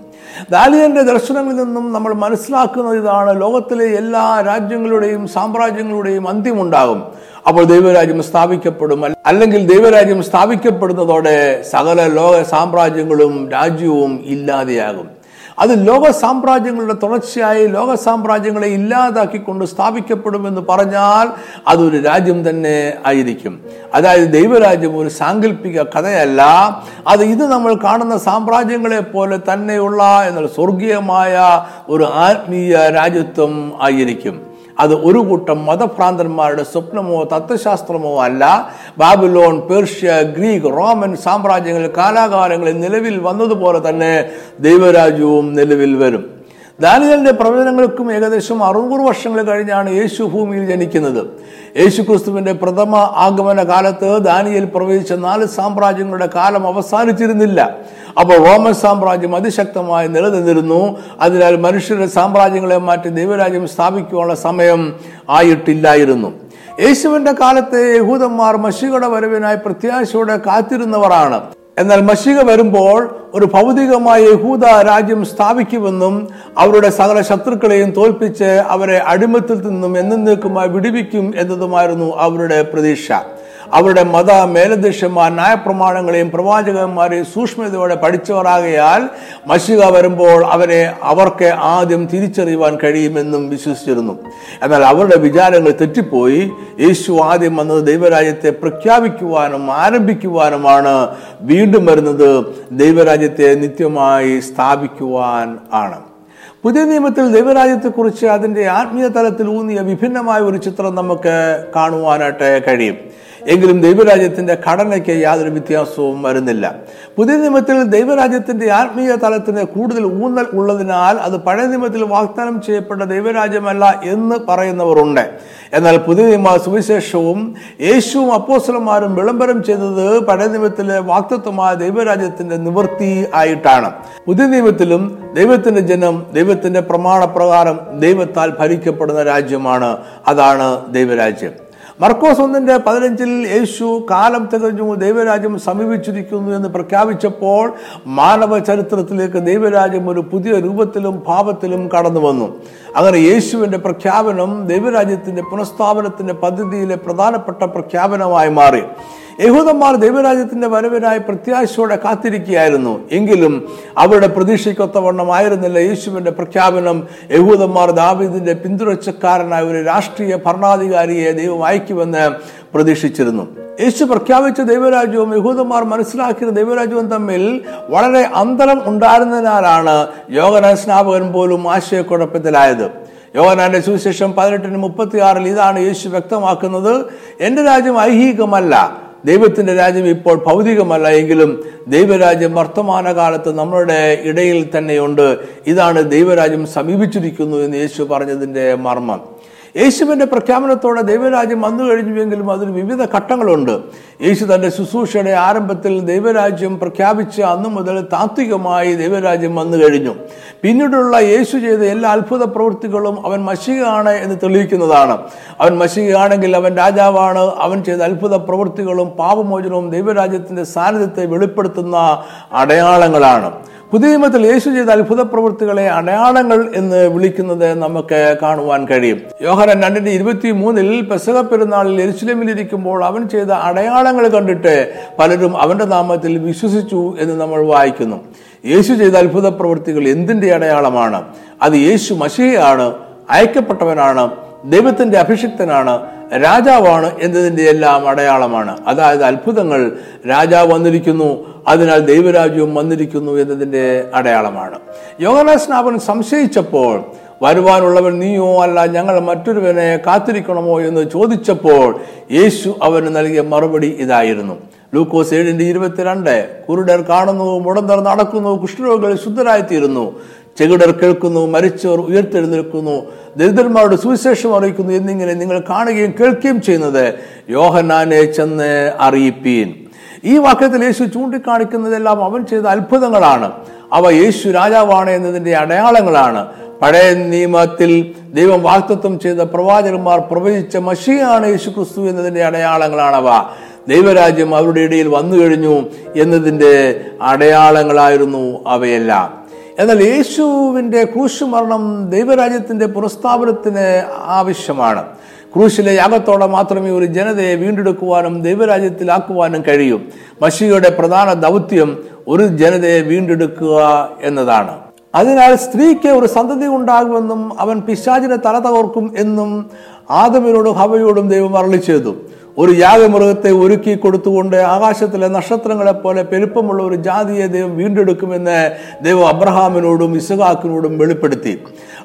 ദാലിയന്റെ ദർശനങ്ങളിൽ നിന്നും നമ്മൾ മനസ്സിലാക്കുന്നത് ഇതാണ്. ലോകത്തിലെ എല്ലാ രാജ്യങ്ങളുടെയും സാമ്രാജ്യങ്ങളുടെയും അന്ത്യമുണ്ടാകും. അപ്പോൾ ദൈവരാജ്യം സ്ഥാപിക്കപ്പെടും. അല്ലെങ്കിൽ ദൈവരാജ്യം സ്ഥാപിക്കപ്പെടുന്നതോടെ സകല ലോക സാമ്രാജ്യങ്ങളും രാജ്യവും ഇല്ലാതെയാകും. അത് ലോക സാമ്രാജ്യങ്ങളുടെ തുടർച്ചയായി ലോക സാമ്രാജ്യങ്ങളെ ഇല്ലാതാക്കിക്കൊണ്ട് സ്ഥാപിക്കപ്പെടുമെന്ന് പറഞ്ഞാൽ അതൊരു രാജ്യം തന്നെ ആയിരിക്കും. അതായത് ദൈവരാജ്യം ഒരു സാങ്കല്പിക കഥയല്ല. അത് ഇത് നമ്മൾ കാണുന്ന സാമ്രാജ്യങ്ങളെ പോലെ തന്നെയുള്ള എന്നാൽ സ്വർഗീയമായ ഒരു ആത്മീയ രാജ്യത്വം ആയിരിക്കും. അത് ഒരു കൂട്ടം മതഭ്രാന്തന്മാരുടെ സ്വപ്നമോ തത്വശാസ്ത്രമോ അല്ല. ബാബിലോൺ പേർഷ്യ ഗ്രീക്ക് റോമൻ സാമ്രാജ്യങ്ങൾ കാലാകാലങ്ങളിൽ നിലവിൽ വന്നതുപോലെ തന്നെ ദൈവരാജ്യവും നിലവിൽ വരും. ദാനിയലിന്റെ പ്രവചനങ്ങൾക്കും ഏകദേശം അറുന്നൂറ് വർഷങ്ങൾ കഴിഞ്ഞാണ് യേശു ഭൂമിയിൽ ജനിക്കുന്നത്. യേശു ക്രിസ്തുവിന്റെ പ്രഥമ ആഗമന കാലത്ത് ദാനിയൽ പ്രവചിച്ച നാല് സാമ്രാജ്യങ്ങളുടെ കാലം അവസാനിച്ചിരുന്നില്ല. അപ്പോൾ റോമൻ സാമ്രാജ്യം അതിശക്തമായി നിലനിന്നിരുന്നു. അതിനാൽ മനുഷ്യരുടെ സാമ്രാജ്യങ്ങളെ മാറ്റി ദൈവരാജ്യം സ്ഥാപിക്കുവാനുള്ള സമയം ആയിട്ടില്ലായിരുന്നു. യേശുവിന്റെ കാലത്തെ യഹൂദന്മാർ മഷികളുടെ വരവിനായി പ്രത്യാശയോടെ കാത്തിരുന്നവരാണ്. എന്നാൽ മഷിക വരുമ്പോൾ ഒരു ഭൗതികമായ യഹൂദ രാജ്യം സ്ഥാപിക്കുമെന്നും അവരുടെ സകല ശത്രുക്കളെയും തോൽപ്പിച്ച് അവരെ അടിമത്തിൽ നിന്നും എന്നേക്കുമായി വിടുവിക്കും എന്നതുമായിരുന്നു അവരുടെ പ്രതീക്ഷ. അവരുടെ മത മേലധ്യക്ഷന്മാർ ന്യായപ്രമാണങ്ങളെയും പ്രവാചകന്മാരെയും സൂക്ഷ്മതയോടെ പഠിച്ചവരാകയാൽ മഷിക വരുമ്പോൾ അവരെ അവർക്ക് ആദ്യം തിരിച്ചറിയുവാൻ കഴിയുമെന്നും വിശ്വസിച്ചിരുന്നു. എന്നാൽ അവരുടെ വിചാരങ്ങൾ തെറ്റിപ്പോയി. യേശു ആദ്യം വന്നത് ദൈവരാജ്യത്തെ പ്രഖ്യാപിക്കുവാനും ആരംഭിക്കുവാനുമാണ്. വീണ്ടും വരുന്നത് ദൈവരാജ്യത്തെ നിത്യമായി സ്ഥാപിക്കുവാൻ ആണ്. പുതിയ നിയമത്തിൽ ദൈവരാജ്യത്തെക്കുറിച്ച് അതിന്റെ ആത്മീയ തലത്തിൽ ഊന്നിയ വിഭിന്നമായ ഒരു ചിത്രം നമുക്ക് കാണുവാനായിട്ട് കഴിയും. എങ്കിലും ദൈവരാജ്യത്തിന്റെ ഘടനയ്ക്ക് യാതൊരു വ്യത്യാസവും വരുന്നില്ല. പുതിയ നിയമത്തിൽ ദൈവരാജ്യത്തിന്റെ ആത്മീയ തലത്തിന് കൂടുതൽ ഊന്നൽ ഉള്ളതിനാൽ അത് പഴയ നിയമത്തിൽ വാഗ്ദാനം ചെയ്യപ്പെട്ട ദൈവരാജ്യമല്ല എന്ന് പറയുന്നവരുണ്ട്. എന്നാൽ പുതിയ നിയമ സുവിശേഷവും യേശുവും അപ്പോസ്ലന്മാരും വിളംബരം ചെയ്തത് പഴയ നിയമത്തിലെ വാക്തത്വമായ ദൈവരാജ്യത്തിന്റെ നിവൃത്തി ആയിട്ടാണ്. പുതിയ നിയമത്തിലും ദൈവത്തിന്റെ ജനം ദൈവത്തിന്റെ പ്രമാണപ്രകാരം ദൈവത്താൽ ഭരിക്കപ്പെടുന്ന രാജ്യമാണ്. അതാണ് ദൈവരാജ്യം. മർക്കോസ് ഒന്നിന്റെ പതിനഞ്ചിൽ യേശു കാലം തികഞ്ഞു ദൈവരാജ്യം സമീപിച്ചിരിക്കുന്നു എന്ന് പ്രഖ്യാപിച്ചപ്പോൾ മാനവ ചരിത്രത്തിലേക്ക് ദൈവരാജ്യം ഒരു പുതിയ രൂപത്തിലും ഭാവത്തിലും കടന്നു വന്നു. അങ്ങനെ യേശുവിന്റെ പ്രഖ്യാപനം ദൈവരാജ്യത്തിന്റെ പുനഃസ്ഥാപനത്തിന്റെ പദ്ധതിയിലെ പ്രധാനപ്പെട്ട പ്രഖ്യാപനമായി മാറി. യഹൂദന്മാർ ദൈവരാജ്യത്തിന്റെ വരവിനായി പ്രത്യാശയോടെ കാത്തിരിക്കുകയായിരുന്നു. എങ്കിലും അവരുടെ പ്രതീക്ഷയ്ക്കൊത്തവണ്ണമായിരുന്നില്ല യേശുവിന്റെ പ്രഖ്യാപനം. യഹൂദന്മാർ ദാവീദിന്റെ പിന്തുടർച്ചക്കാരനായ ഒരു രാഷ്ട്രീയ ഭരണാധികാരിയെ ദൈവം അയക്കുമെന്ന് പ്രതീക്ഷിച്ചിരുന്നു. യേശു പ്രഖ്യാപിച്ച ദൈവരാജ്യവും യഹൂദന്മാർ മനസ്സിലാക്കിയ ദൈവരാജ്യവും തമ്മിൽ വളരെ അന്തരം ഉണ്ടായിരുന്നതിനാലാണ് യോഗന സ്നാപകൻ പോലും ആശയക്കുഴപ്പത്തിലായത്. യോഹനാന്റെ സുവിശേഷം പതിനെട്ടിന് മുപ്പത്തിയാറിൽ ഇതാണ് യേശു വ്യക്തമാക്കുന്നത് എന്റെ രാജ്യം ഐഹികമല്ല ദൈവത്തിന്റെ രാജ്യം ഇപ്പോൾ ഭൗതികമല്ല എങ്കിലും ദൈവരാജ്യം വർത്തമാന കാലത്ത് നമ്മളുടെ ഇടയിൽ തന്നെയുണ്ട്. ഇതാണ് ദൈവരാജ്യം സമീപിച്ചിരിക്കുന്നു എന്ന് യേശു പറഞ്ഞതിന്റെ മർമ്മം. യേശുവിന്റെ പ്രഖ്യാപനത്തോടെ ദൈവരാജ്യം വന്നു കഴിഞ്ഞുവെങ്കിലും അതിന് വിവിധ ഘട്ടങ്ങളുണ്ട്. യേശു തന്റെ ശുശ്രൂഷയുടെ ആരംഭത്തിൽ ദൈവരാജ്യം പ്രഖ്യാപിച്ച് അന്നു മുതൽ താത്വികമായി ദൈവരാജ്യം വന്നു കഴിഞ്ഞു. പിന്നീടുള്ള യേശു ചെയ്ത എല്ലാ അത്ഭുത പ്രവൃത്തികളും അവൻ മഷികയാണ് എന്ന് തെളിയിക്കുന്നതാണ്. അവൻ മഷികയാണെങ്കിൽ അവൻ രാജാവാണ്. അവൻ ചെയ്ത അത്ഭുത പ്രവൃത്തികളും പാപമോചനവും ദൈവരാജ്യത്തിന്റെ സാന്നിധ്യത്തെ വെളിപ്പെടുത്തുന്ന അടയാളങ്ങളാണ്. പുതിയ നിയമത്തിൽ യേശു ചെയ്ത അത്ഭുത പ്രവൃത്തികളെ അടയാളങ്ങൾ എന്ന് വിളിക്കുന്നത് നമുക്ക് കാണുവാൻ കഴിയും. യോഹനൻ രണ്ടിന്റെ ഇരുപത്തി മൂന്നിൽ പെസക പെരുന്നാളിൽ എരുസലേമിൽ ഇരിക്കുമ്പോൾ അവൻ ചെയ്ത അടയാളങ്ങൾ കണ്ടിട്ട് പലരും അവന്റെ നാമത്തിൽ വിശ്വസിച്ചു എന്ന് നമ്മൾ വായിക്കുന്നു. യേശു ചെയ്ത അത്ഭുത പ്രവൃത്തികൾ എന്തിന്റെ അടയാളമാണ്? അത് യേശു മഷിയാണ് അയക്കപ്പെട്ടവനാണ് ദൈവത്തിന്റെ അഭിഷിക്തനാണ് രാജാവാണ് എന്നതിന്റെ എല്ലാം അടയാളമാണ്. അതായത് അത്ഭുതങ്ങൾ രാജാവ് വന്നിരിക്കുന്നു അതിനാൽ ദൈവരാജ്യവും വന്നിരിക്കുന്നു എന്നതിന്റെ അടയാളമാണ്. യോഗനാസ്നാപൻ സംശയിച്ചപ്പോൾ വരുവാനുള്ളവൻ നീയോ അല്ല ഞങ്ങൾ മറ്റൊരുവനെ കാത്തിരിക്കണമോ? എന്ന് ചോദിച്ചപ്പോൾ യേശു അവന് നൽകിയ മറുപടി ഇതായിരുന്നു. ലൂക്കോസ് ഏഴിന്റെ ഇരുപത്തിരണ്ട് കുരുടർ കാണുന്നു മുടന്തർ നടക്കുന്നു കുഷ്ഠരോഗികൾ ശുദ്ധരായിത്തീരുന്നു. ചെകിടർ കേൾക്കുന്നു മരിച്ചവർ ഉയർത്തെഴുന്നേൽക്കുന്നു ദരിദ്രന്മാരുടെ സുവിശേഷം അറിയിക്കുന്നു എന്നിങ്ങനെ നിങ്ങൾ കാണുകയും കേൾക്കുകയും ചെയ്യുന്നത് യോഹനാനെ ചെന്ന് അറിയിപ്പീൻ. ഈ വാക്യത്തിൽ യേശു ചൂണ്ടിക്കാണിക്കുന്നതെല്ലാം അവൻ ചെയ്ത അത്ഭുതങ്ങളാണ്. അവ യേശു രാജാവാണ് എന്നതിന്റെ അടയാളങ്ങളാണ്. പഴയ നിയമത്തിൽ ദൈവം വാക്തത്വം ചെയ്ത പ്രവാചകന്മാർ പ്രവചിച്ച മഷിയാണ് യേശു ക്രിസ്തു എന്നതിന്റെ അടയാളങ്ങളാണവ ദൈവരാജ്യം അവരുടെ ഇടയിൽ വന്നു കഴിഞ്ഞു എന്നതിന്റെ അടയാളങ്ങളായിരുന്നു അവയെല്ലാം. എന്നാൽ യേശുവിന്റെ ക്രൂശ് മരണം ദൈവരാജ്യത്തിന്റെ പുനഃസ്ഥാപനത്തിന് ആവശ്യമാണ്. ക്രൂശിലെ യാഗത്തോടെ മാത്രമേ ഒരു ജനതയെ വീണ്ടെടുക്കുവാനും ദൈവരാജ്യത്തിലാക്കുവാനും കഴിയൂ. മഷിയുടെ പ്രധാന ദൗത്യം ഒരു ജനതയെ വീണ്ടെടുക്കുക എന്നതാണ്. അതിനാൽ സ്ത്രീക്ക് ഒരു സന്തതി ഉണ്ടാകുമെന്നും അവൻ പിശാചിനെ തല തകർക്കും എന്നും ആദമിനോടും ഹവയോടും ദൈവം അരളി ചെയ്തു. ഒരു യാഗമൃഗത്തെ ഒരുക്കി കൊടുത്തുകൊണ്ട് ആകാശത്തിലെ നക്ഷത്രങ്ങളെ പോലെ പെരുപ്പമുള്ള ഒരു ജാതിയെ ദൈവം വീണ്ടെടുക്കുമെന്ന് ദൈവം അബ്രഹാമിനോടും ഇസഹാക്കിനോടും വെളിപ്പെടുത്തി.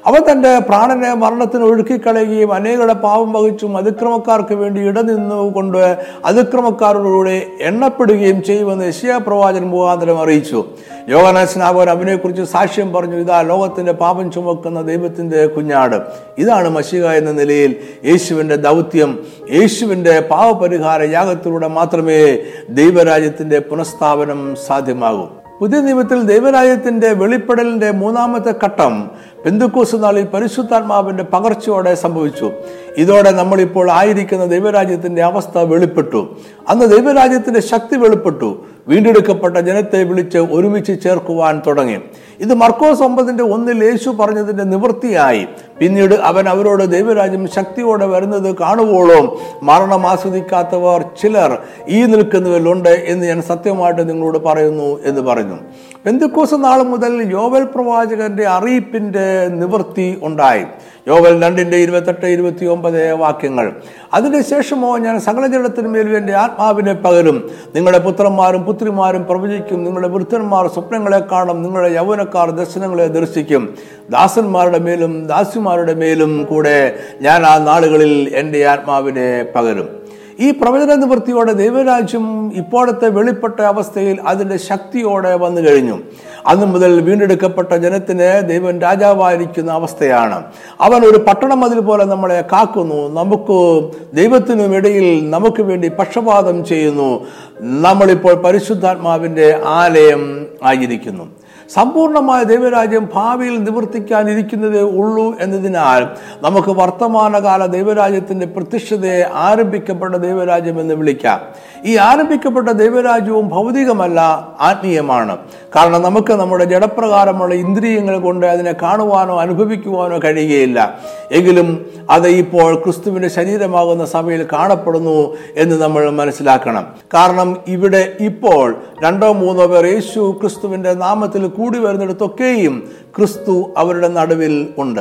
അവൻ തന്റെ പ്രാണനെ മരണത്തിന് ഒഴുക്കിക്കളയുകയും അനേകരുടെ പാവം വഹിച്ചും അതിക്രമക്കാർക്ക് വേണ്ടി ഇടനിന്നുകൊണ്ട് അതിക്രമക്കാരോടുകൂടെ എണ്ണപ്പെടുകയും ചെയ്യുമെന്ന് യശിയ പ്രവാചകൻ മുഖാന്തരം അറിയിച്ചു. യോഗനാശനാഭവൻ അവനെക്കുറിച്ച് സാക്ഷ്യം പറഞ്ഞു ഇതാ ലോകത്തിന്റെ പാപം ചുമക്കുന്ന ദൈവത്തിന്റെ കുഞ്ഞാട്. ഇതാണ് മഷിക എന്ന നിലയിൽ യേശുവിന്റെ ദൗത്യം. യേശുവിന്റെ പാവപരിഹാര യാഗത്തിലൂടെ മാത്രമേ ദൈവരാജ്യത്തിന്റെ പുനഃസ്ഥാപനം സാധ്യമാകൂ. പുതിയ നിയമത്തിൽ ദൈവരാജ്യത്തിന്റെ വെളിപ്പെടലിന്റെ മൂന്നാമത്തെ ഘട്ടം പെന്തുക്കൂസ് നാളിൽ പരിശുദ്ധാത്മാവിന്റെ പകർച്ചയോടെ സംഭവിച്ചു. ഇതോടെ നമ്മളിപ്പോൾ ആയിരിക്കുന്ന ദൈവരാജ്യത്തിന്റെ അവസ്ഥ വെളിപ്പെട്ടു. അന്ന് ദൈവരാജ്യത്തിന്റെ ശക്തി വെളിപ്പെട്ടു. വീണ്ടെടുക്കപ്പെട്ട ജനത്തെ വിളിച്ച് ഒരുമിച്ച് ചേർക്കുവാൻ തുടങ്ങി. ഇത് മർക്കോസ് ഒമ്പതിന്റെ ഒന്നിൽ യേശു പറഞ്ഞതിന്റെ നിവൃത്തിയായി. പിന്നീട് അവൻ അവരോട് ദൈവരാജ്യം ശക്തിയോടെ വരുന്നത് കാണുവോളും? മരണം ആസ്വദിക്കാത്തവർ ചിലർ ഈ നിൽക്കുന്നവരിലുണ്ട് എന്ന് ഞാൻ സത്യമായിട്ട് നിങ്ങളോട് പറയുന്നു എന്ന് പറഞ്ഞു. പെന്തുക്കോസ് നാൾ മുതൽ യോവൽ പ്രവാചകന്റെ അറിയിപ്പിന്റെ നിവൃത്തി ഉണ്ടായി. യോവൽ രണ്ടിന്റെ ഇരുപത്തെട്ട് ഇരുപത്തി ഒമ്പത് വാക്യങ്ങൾ. അതിന്റെ ശേഷമോ ഞാൻ ജനത്തിനുമേലും എന്റെ ആത്മാവിനെ പകരും. നിങ്ങളുടെ പുത്രന്മാരും പുത്രിമാരും പ്രവചിക്കും. നിങ്ങളുടെ വൃദ്ധന്മാർ സ്വപ്നങ്ങളെ കാണും. നിങ്ങളുടെ യൗവനക്കാർ ദർശനങ്ങളെ ദർശിക്കും. ദാസന്മാരുടെ മേലും ദാസിമാരുടെ മേലും കൂടെ ഞാൻ ആ നാളുകളിൽ എന്റെ ആത്മാവിനെ പകരും. ഈ പ്രവചന നിവൃത്തിയോടെ ദൈവരാജ്യം ഇപ്പോഴത്തെ വെളിപ്പെട്ട അവസ്ഥയിൽ അതിന്റെ ശക്തിയോടെ വന്നു കഴിഞ്ഞു. അന്ന് മുതൽ വീണ്ടെടുക്കപ്പെട്ട ജനത്തിന് ദൈവം രാജാവായിരിക്കുന്ന അവസ്ഥയാണ്. അവൻ ഒരു പട്ടണം അതിൽ പോലെ നമ്മളെ കാക്കുന്നു. നമുക്ക് ദൈവത്തിനും ഇടയിൽ നമുക്ക് വേണ്ടി പക്ഷപാതം ചെയ്യുന്നു. നമ്മളിപ്പോൾ പരിശുദ്ധാത്മാവിന്റെ ആലയം ആയിരിക്കുന്നു. സമ്പൂർണമായ ദൈവരാജ്യം ഭാവിയിൽ നിവർത്തിക്കാനിരിക്കുന്നതേ ഉള്ളൂ എന്നതിനാൽ നമുക്ക് വർത്തമാനകാല ദൈവരാജ്യത്തിന്റെ പ്രത്യക്ഷതയെ ആരംഭിക്കപ്പെട്ട ദൈവരാജ്യം എന്ന് വിളിക്കാം. ഈ ആരംഭിക്കപ്പെട്ട ദൈവരാജ്യവും ഭൗതികമല്ല ആത്മീയമാണ്. കാരണം നമുക്ക് നമ്മുടെ ജഡപ്രകാരമുള്ള ഇന്ദ്രിയങ്ങൾ കൊണ്ട് അതിനെ കാണുവാനോ അനുഭവിക്കുവാനോ കഴിയുകയില്ല. എങ്കിലും അത് ഇപ്പോൾ ക്രിസ്തുവിന്റെ ശരീരമാകുന്ന സഭയിൽ കാണപ്പെടുന്നു എന്ന് നമ്മൾ മനസ്സിലാക്കണം. കാരണം ഇവിടെ ഇപ്പോൾ രണ്ടോ മൂന്നോ പേർ യേശു ക്രിസ്തുവിന്റെ നാമത്തിൽ കൂടി വരുന്നിടത്തൊക്കെയും ക്രിസ്തു അവരുടെ നടുവിൽ ഉണ്ട്.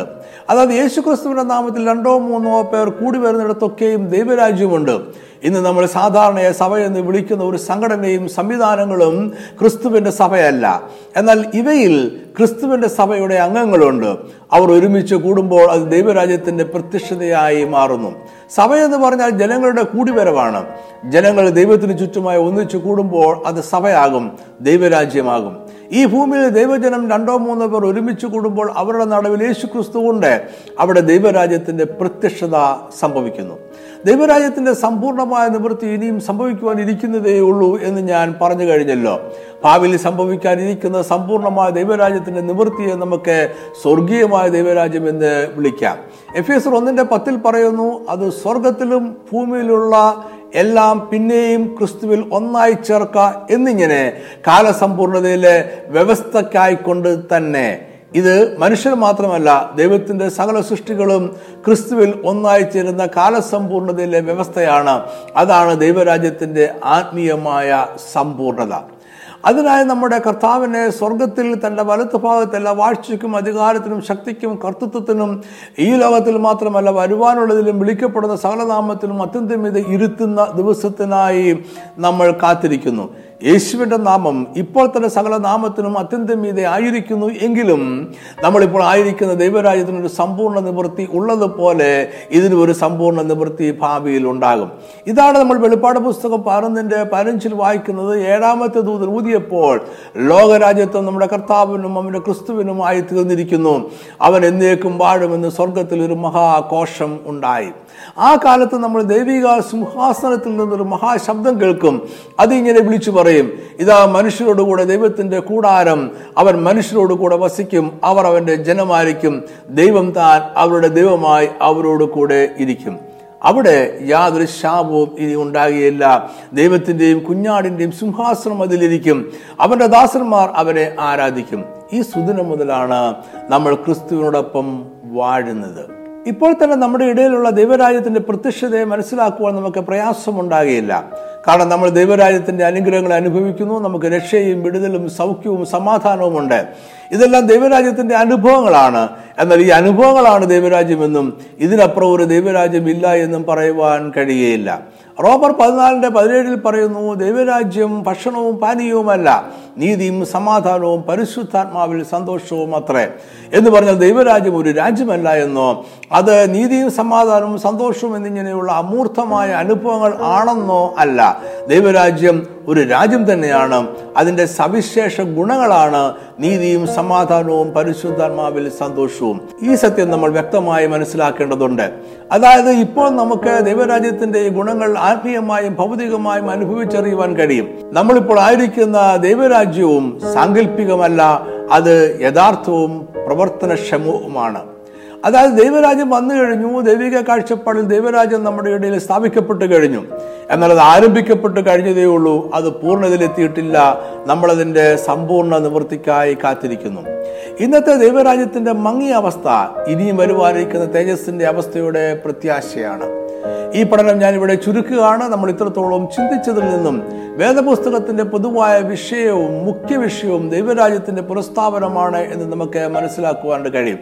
അതായത് യേശു ക്രിസ്തുവിന്റെ നാമത്തിൽ രണ്ടോ മൂന്നോ പേർ കൂടി വരുന്നിടത്തൊക്കെയും ദൈവരാജ്യമുണ്ട്. ഇന്ന് നമ്മൾ സാധാരണ സഭ എന്ന് വിളിക്കുന്ന ഒരു സംഘടനയും സംവിധാനങ്ങളും ക്രിസ്തുവിന്റെ സഭയല്ല. എന്നാൽ ഇവയിൽ ക്രിസ്തുവിന്റെ സഭയുടെ അംഗങ്ങളുണ്ട്. അവർ ഒരുമിച്ച് കൂടുമ്പോൾ അത് ദൈവരാജ്യത്തിന്റെ പ്രത്യക്ഷതയായി മാറുന്നു. സഭ എന്ന് പറഞ്ഞാൽ ജനങ്ങളുടെ കൂടിവരവാണ്. ജനങ്ങൾ ദൈവത്തിന് ചുറ്റുമായി ഒന്നിച്ചു കൂടുമ്പോൾ അത് സഭയാകും ദൈവരാജ്യമാകും. ഈ ഭൂമിയിൽ ദൈവജനം രണ്ടോ മൂന്നോ പേർ ഒരുമിച്ച് കൂടുമ്പോൾ അവരുടെ നടുവിൽ യേശു ക്രിസ്തു ഉണ്ട്. അവിടെ ദൈവരാജ്യത്തിന്റെ പ്രത്യക്ഷത സംഭവിക്കുന്നു. ദൈവരാജ്യത്തിന്റെ സമ്പൂർണമായ നിവൃത്തി ഇനിയും സംഭവിക്കുവാൻ ഇരിക്കുന്നതേ ഉള്ളൂ എന്ന് ഞാൻ പറഞ്ഞു കഴിഞ്ഞല്ലോ. ഭാവിയിൽ സംഭവിക്കാനിരിക്കുന്ന സമ്പൂർണമായ ദൈവരാജ്യത്തിന്റെ നിവൃത്തിയെ നമുക്ക് സ്വർഗീയമായ ദൈവരാജ്യം എന്ന് വിളിക്കാം. എഫ് എസ് ഒന്നിന്റെ പത്തിൽ പറയുന്നു അത് സ്വർഗത്തിലും ഭൂമിയിലുള്ള എല്ലാം പിന്നെയും ക്രിസ്തുവിൽ ഒന്നായി ചേർക്ക എന്നിങ്ങനെ കാലസമ്പൂർണതയിലെ വ്യവസ്ഥക്കായിക്കൊണ്ട് തന്നെ. ഇത് മനുഷ്യർ മാത്രമല്ല ദൈവത്തിന്റെ സകല സൃഷ്ടികളും ക്രിസ്തുവിൽ ഒന്നായി ചേരുന്ന കാലസമ്പൂർണതയിലെ വ്യവസ്ഥയാണ്. അതാണ് ദൈവരാജ്യത്തിന്റെ ആത്മീയമായ സമ്പൂർണത. അതിനായി നമ്മുടെ കർത്താവിനെ സ്വർഗത്തിൽ തന്റെ വലത്ത് ഭാഗത്ത് എല്ലാ വാഴ്ചയ്ക്കും അധികാരത്തിനും ശക്തിക്കും കർത്തൃത്വത്തിനും ഈ ലോകത്തിൽ മാത്രമല്ല വരുവാനുള്ളതിലും വിളിക്കപ്പെടുന്ന സകലനാമത്തിലും അത്യന്തം ഇത് ഇരുത്തുന്ന ദിവസത്തിനായി നമ്മൾ കാത്തിരിക്കുന്നു. യേശുവിന്റെ നാമം ഇപ്പോൾ തന്നെ സകല നാമത്തിനും അത്യന്തം മീതെ ആയിരിക്കുന്നു എങ്കിലും നമ്മളിപ്പോൾ ആയിരിക്കുന്ന ദൈവരാജ്യത്തിനൊരു സമ്പൂർണ നിവൃത്തി ഉള്ളതുപോലെ ഇതിന് ഒരു സമ്പൂർണ നിവൃത്തി ഭാവിയിൽ ഉണ്ടാകും. ഇതാണ് നമ്മൾ വെളിപ്പാട് പുസ്തകം പതിനൊന്നിന്റെ പതിനഞ്ചിൽ വായിക്കുന്നത്. ഏഴാമത്തെ ദൂതൻ ഊതിയപ്പോൾ ലോകരാജ്യത്വം നമ്മുടെ കർത്താവിനും അവന്റെ ക്രിസ്തുവിനുമായി തീർന്നിരിക്കുന്നു. അവൻ എന്നേക്കും വാഴുമെന്ന് സ്വർഗത്തിൽ ഒരു മഹാഘോഷം ഉണ്ടായി. ആ കാലത്ത് നമ്മൾ ദൈവിക സിംഹാസനത്തിൽ നിന്നൊരു മഹാശബ്ദം കേൾക്കും. അതിങ്ങനെ വിളിച്ചു പറയും ഇതാ മനുഷ്യരോടുകൂടെ ദൈവത്തിന്റെ കൂടാരം അവൻ മനുഷ്യരോട് കൂടെ വസിക്കും അവർ അവന്റെ ജനമായിരിക്കും. ദൈവം താൻ അവരുടെ ദൈവമായി അവരോട് കൂടെ ഇരിക്കും. അവിടെ യാതൊരു ശാപവും ഇനി ഉണ്ടാകുകയില്ല. ദൈവത്തിന്റെയും കുഞ്ഞാടിന്റെയും സിംഹാസനം അതിലിരിക്കും. അവന്റെ ദാസന്മാർ അവരെ ആരാധിക്കും. ഈ സുദിനം മുതലാണ് നമ്മൾ ക്രിസ്തുവിനോടൊപ്പം വാഴുന്നത്. ഇപ്പോൾ തന്നെ നമ്മുടെ ഇടയിലുള്ള ദൈവരാജ്യത്തിന്റെ പ്രത്യക്ഷതയെ മനസ്സിലാക്കുവാൻ നമുക്ക് പ്രയാസമുണ്ടാകുകയില്ല കാരണം നമ്മൾ ദൈവരാജ്യത്തിന്റെ അനുഗ്രഹങ്ങൾ അനുഭവിക്കുന്നു നമുക്ക് രക്ഷയും വിടുതലും സൗഖ്യവും സമാധാനവും ഉണ്ട്. ഇതെല്ലാം ദൈവരാജ്യത്തിന്റെ അനുഭവങ്ങളാണ്. എന്നാൽ ഈ അനുഭവങ്ങളാണ് ദൈവരാജ്യമെന്നും ഇതിനപ്പുറം ഒരു ദൈവരാജ്യം ഇല്ല എന്നും പറയുവാൻ കഴിയുകയില്ല റോബർ പതിനാലിന്റെ പതിനേഴിൽ പറയുന്നു ദൈവരാജ്യം ഭക്ഷണവും പാനീയവുമല്ല നീതിയും സമാധാനവും പരിശുദ്ധാത്മാവിൽ സന്തോഷവും അത്രേ. എന്ന് പറഞ്ഞാൽ ദൈവരാജ്യം ഒരു രാജ്യമല്ല എന്നോ അത് നീതിയും സമാധാനവും സന്തോഷവും എന്നിങ്ങനെയുള്ള അമൂർത്തമായ അനുഭവങ്ങൾ ആണെന്നോ അല്ല. ദൈവരാജ്യം ഒരു രാജ്യം തന്നെയാണ്. അതിന്റെ സവിശേഷ ഗുണങ്ങളാണ് നീതിയും സമാധാനവും പരിശുദ്ധാത്മാവിൽ സന്തോഷവും. ഈ സത്യം നമ്മൾ വ്യക്തമായി മനസ്സിലാക്കേണ്ടതുണ്ട്. അതായത് ഇപ്പോൾ നമുക്ക് ദൈവരാജ്യത്തിന്റെ ഈ ഗുണങ്ങൾ ആത്മീയമായും ഭൗതികമായും അനുഭവിച്ചറിയുവാൻ കഴിയും. നമ്മളിപ്പോൾ ആയിരിക്കുന്ന ദൈവരാജ്യവും സാങ്കല്പികമല്ല അത് യഥാർത്ഥവും പ്രവർത്തനക്ഷമവുമാണ്. അതായത് ദൈവരാജ്യം വന്നു കഴിഞ്ഞു ദൈവിക കാഴ്ചപ്പാടിൽ ദൈവരാജ്യം നമ്മുടെ ഇടയിൽ സ്ഥാപിക്കപ്പെട്ട് കഴിഞ്ഞു. എന്നാൽ അത് ആരംഭിക്കപ്പെട്ട് കഴിഞ്ഞതേ ഉള്ളൂ അത് പൂർണതയിലെത്തിയിട്ടില്ല നമ്മളതിന്റെ സമ്പൂർണ നിവൃത്തിക്കായി കാത്തിരിക്കുന്നു. ഇന്നത്തെ ദൈവരാജ്യത്തിന്റെ മങ്ങിയ അവസ്ഥ ഇനിയും വരുവാനിരിക്കുന്ന തേജസ്സിന്റെ അവസ്ഥയുടെ പ്രത്യാശയാണ്. ഈ പഠനം ഞാനിവിടെ ചുരുക്കുകയാണ്. നമ്മൾ ഇത്രത്തോളം ചിന്തിച്ചതിൽ നിന്നും വേദപുസ്തകത്തിന്റെ പൊതുവായ വിഷയവും മുഖ്യ വിഷയവും ദൈവരാജ്യത്തിന്റെ പുനസ്ഥാപനമാണ് എന്ന് നമുക്ക് മനസ്സിലാക്കുവാൻ കഴിയും.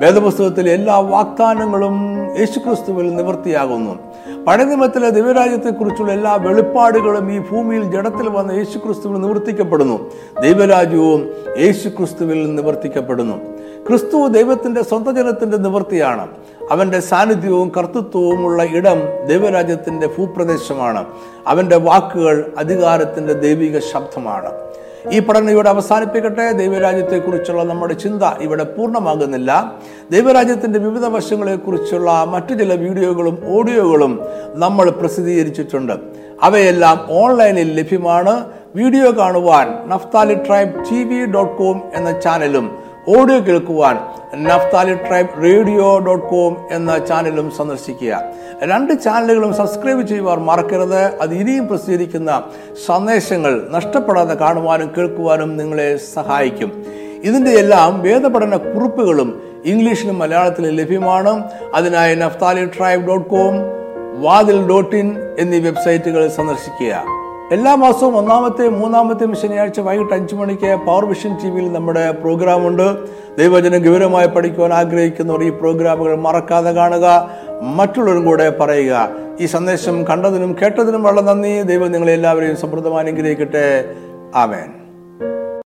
വേദപുസ്തകത്തിലെ എല്ലാ വാഗ്ദാനങ്ങളും യേശുക്രിസ്തുവിൽ നിവൃത്തിയാകുന്നു. പഴയ നിയമത്തിലെ ദൈവരാജ്യത്തെക്കുറിച്ചുള്ള എല്ലാ വെളിപ്പാടുകളും ഈ ഭൂമിയിൽ ജഡത്തിൽ വന്ന യേശുക്രിസ്തുവിൽ നിവർത്തിക്കപ്പെടുന്നു. ദൈവരാജ്യവും യേശുക്രിസ്തുവിൽ നിവർത്തിക്കപ്പെടുന്നു. ക്രിസ്തു ദൈവത്തിന്റെ സ്വന്തം ജനത്തിന്റെ നിവൃത്തിയാണ്. അവന്റെ സാന്നിധ്യവും കർത്തൃത്വവും ഉള്ള ഇടം ദൈവരാജ്യത്തിന്റെ ഭൂപ്രദേശമാണ്. അവന്റെ വാക്കുകൾ അധികാരത്തിന്റെ ദൈവിക ശബ്ദമാണ്. ഈ പഠനം ഇവിടെ അവസാനിപ്പിക്കട്ടെ. ദൈവരാജ്യത്തെക്കുറിച്ചുള്ള നമ്മുടെ ചിന്ത ഇവിടെ പൂർണമാകുന്നില്ല. ദൈവരാജ്യത്തിന്റെ വിവിധ വശങ്ങളെക്കുറിച്ചുള്ള മറ്റു ചില വീഡിയോകളും ഓഡിയോകളും നമ്മൾ പ്രസിദ്ധീകരിച്ചിട്ടുണ്ട്. അവയെല്ലാം ഓൺലൈനിൽ ലഭ്യമാണ്. വീഡിയോ കാണുവാൻ Naphtali tribe T V dot com എന്ന ചാനലും ഓഡിയോ കേൾക്കുവാൻ Naphtali tribe radio dot com എന്ന ചാനലും സന്ദർശിക്കുക. രണ്ട് ചാനലുകളും സബ്സ്ക്രൈബ് ചെയ്യുവാൻ മറക്കരുത്. അത് ഇനിയും പ്രസിദ്ധീകരിക്കുന്ന സന്ദേശങ്ങൾ നഷ്ടപ്പെടാതെ കാണുവാനും കേൾക്കുവാനും നിങ്ങളെ സഹായിക്കും. ഇതിന്റെ എല്ലാം വേദപഠന കുറിപ്പുകളും ഇംഗ്ലീഷിലും മലയാളത്തിലും ലഭ്യമാണ്. അതിനായി Naphtali tribe dot com Vathil dot in എന്നീ വെബ്സൈറ്റുകൾ സന്ദർശിക്കുക. എല്ലാ മാസവും ഒന്നാമത്തെയും മൂന്നാമത്തെയും ശനിയാഴ്ച വൈകിട്ട് അഞ്ചു മണിക്ക് പവർ വിഷൻ ടി വിയിൽ നമ്മുടെ പ്രോഗ്രാമുണ്ട്. ദൈവജനം ഗൗരവമായി പഠിക്കുവാൻ ആഗ്രഹിക്കുന്നവർ ഈ പ്രോഗ്രാമുകൾ മറക്കാതെ കാണുക മറ്റുള്ളവരും കൂടെ പറയുക. ഈ സന്ദേശം കണ്ടതിനും കേട്ടതിനും വളരെ നന്ദി. ദൈവം നിങ്ങളെല്ലാവരെയും സമൃദ്ധമായി അനുഗ്രഹിക്കട്ടെ. ആമേൻ.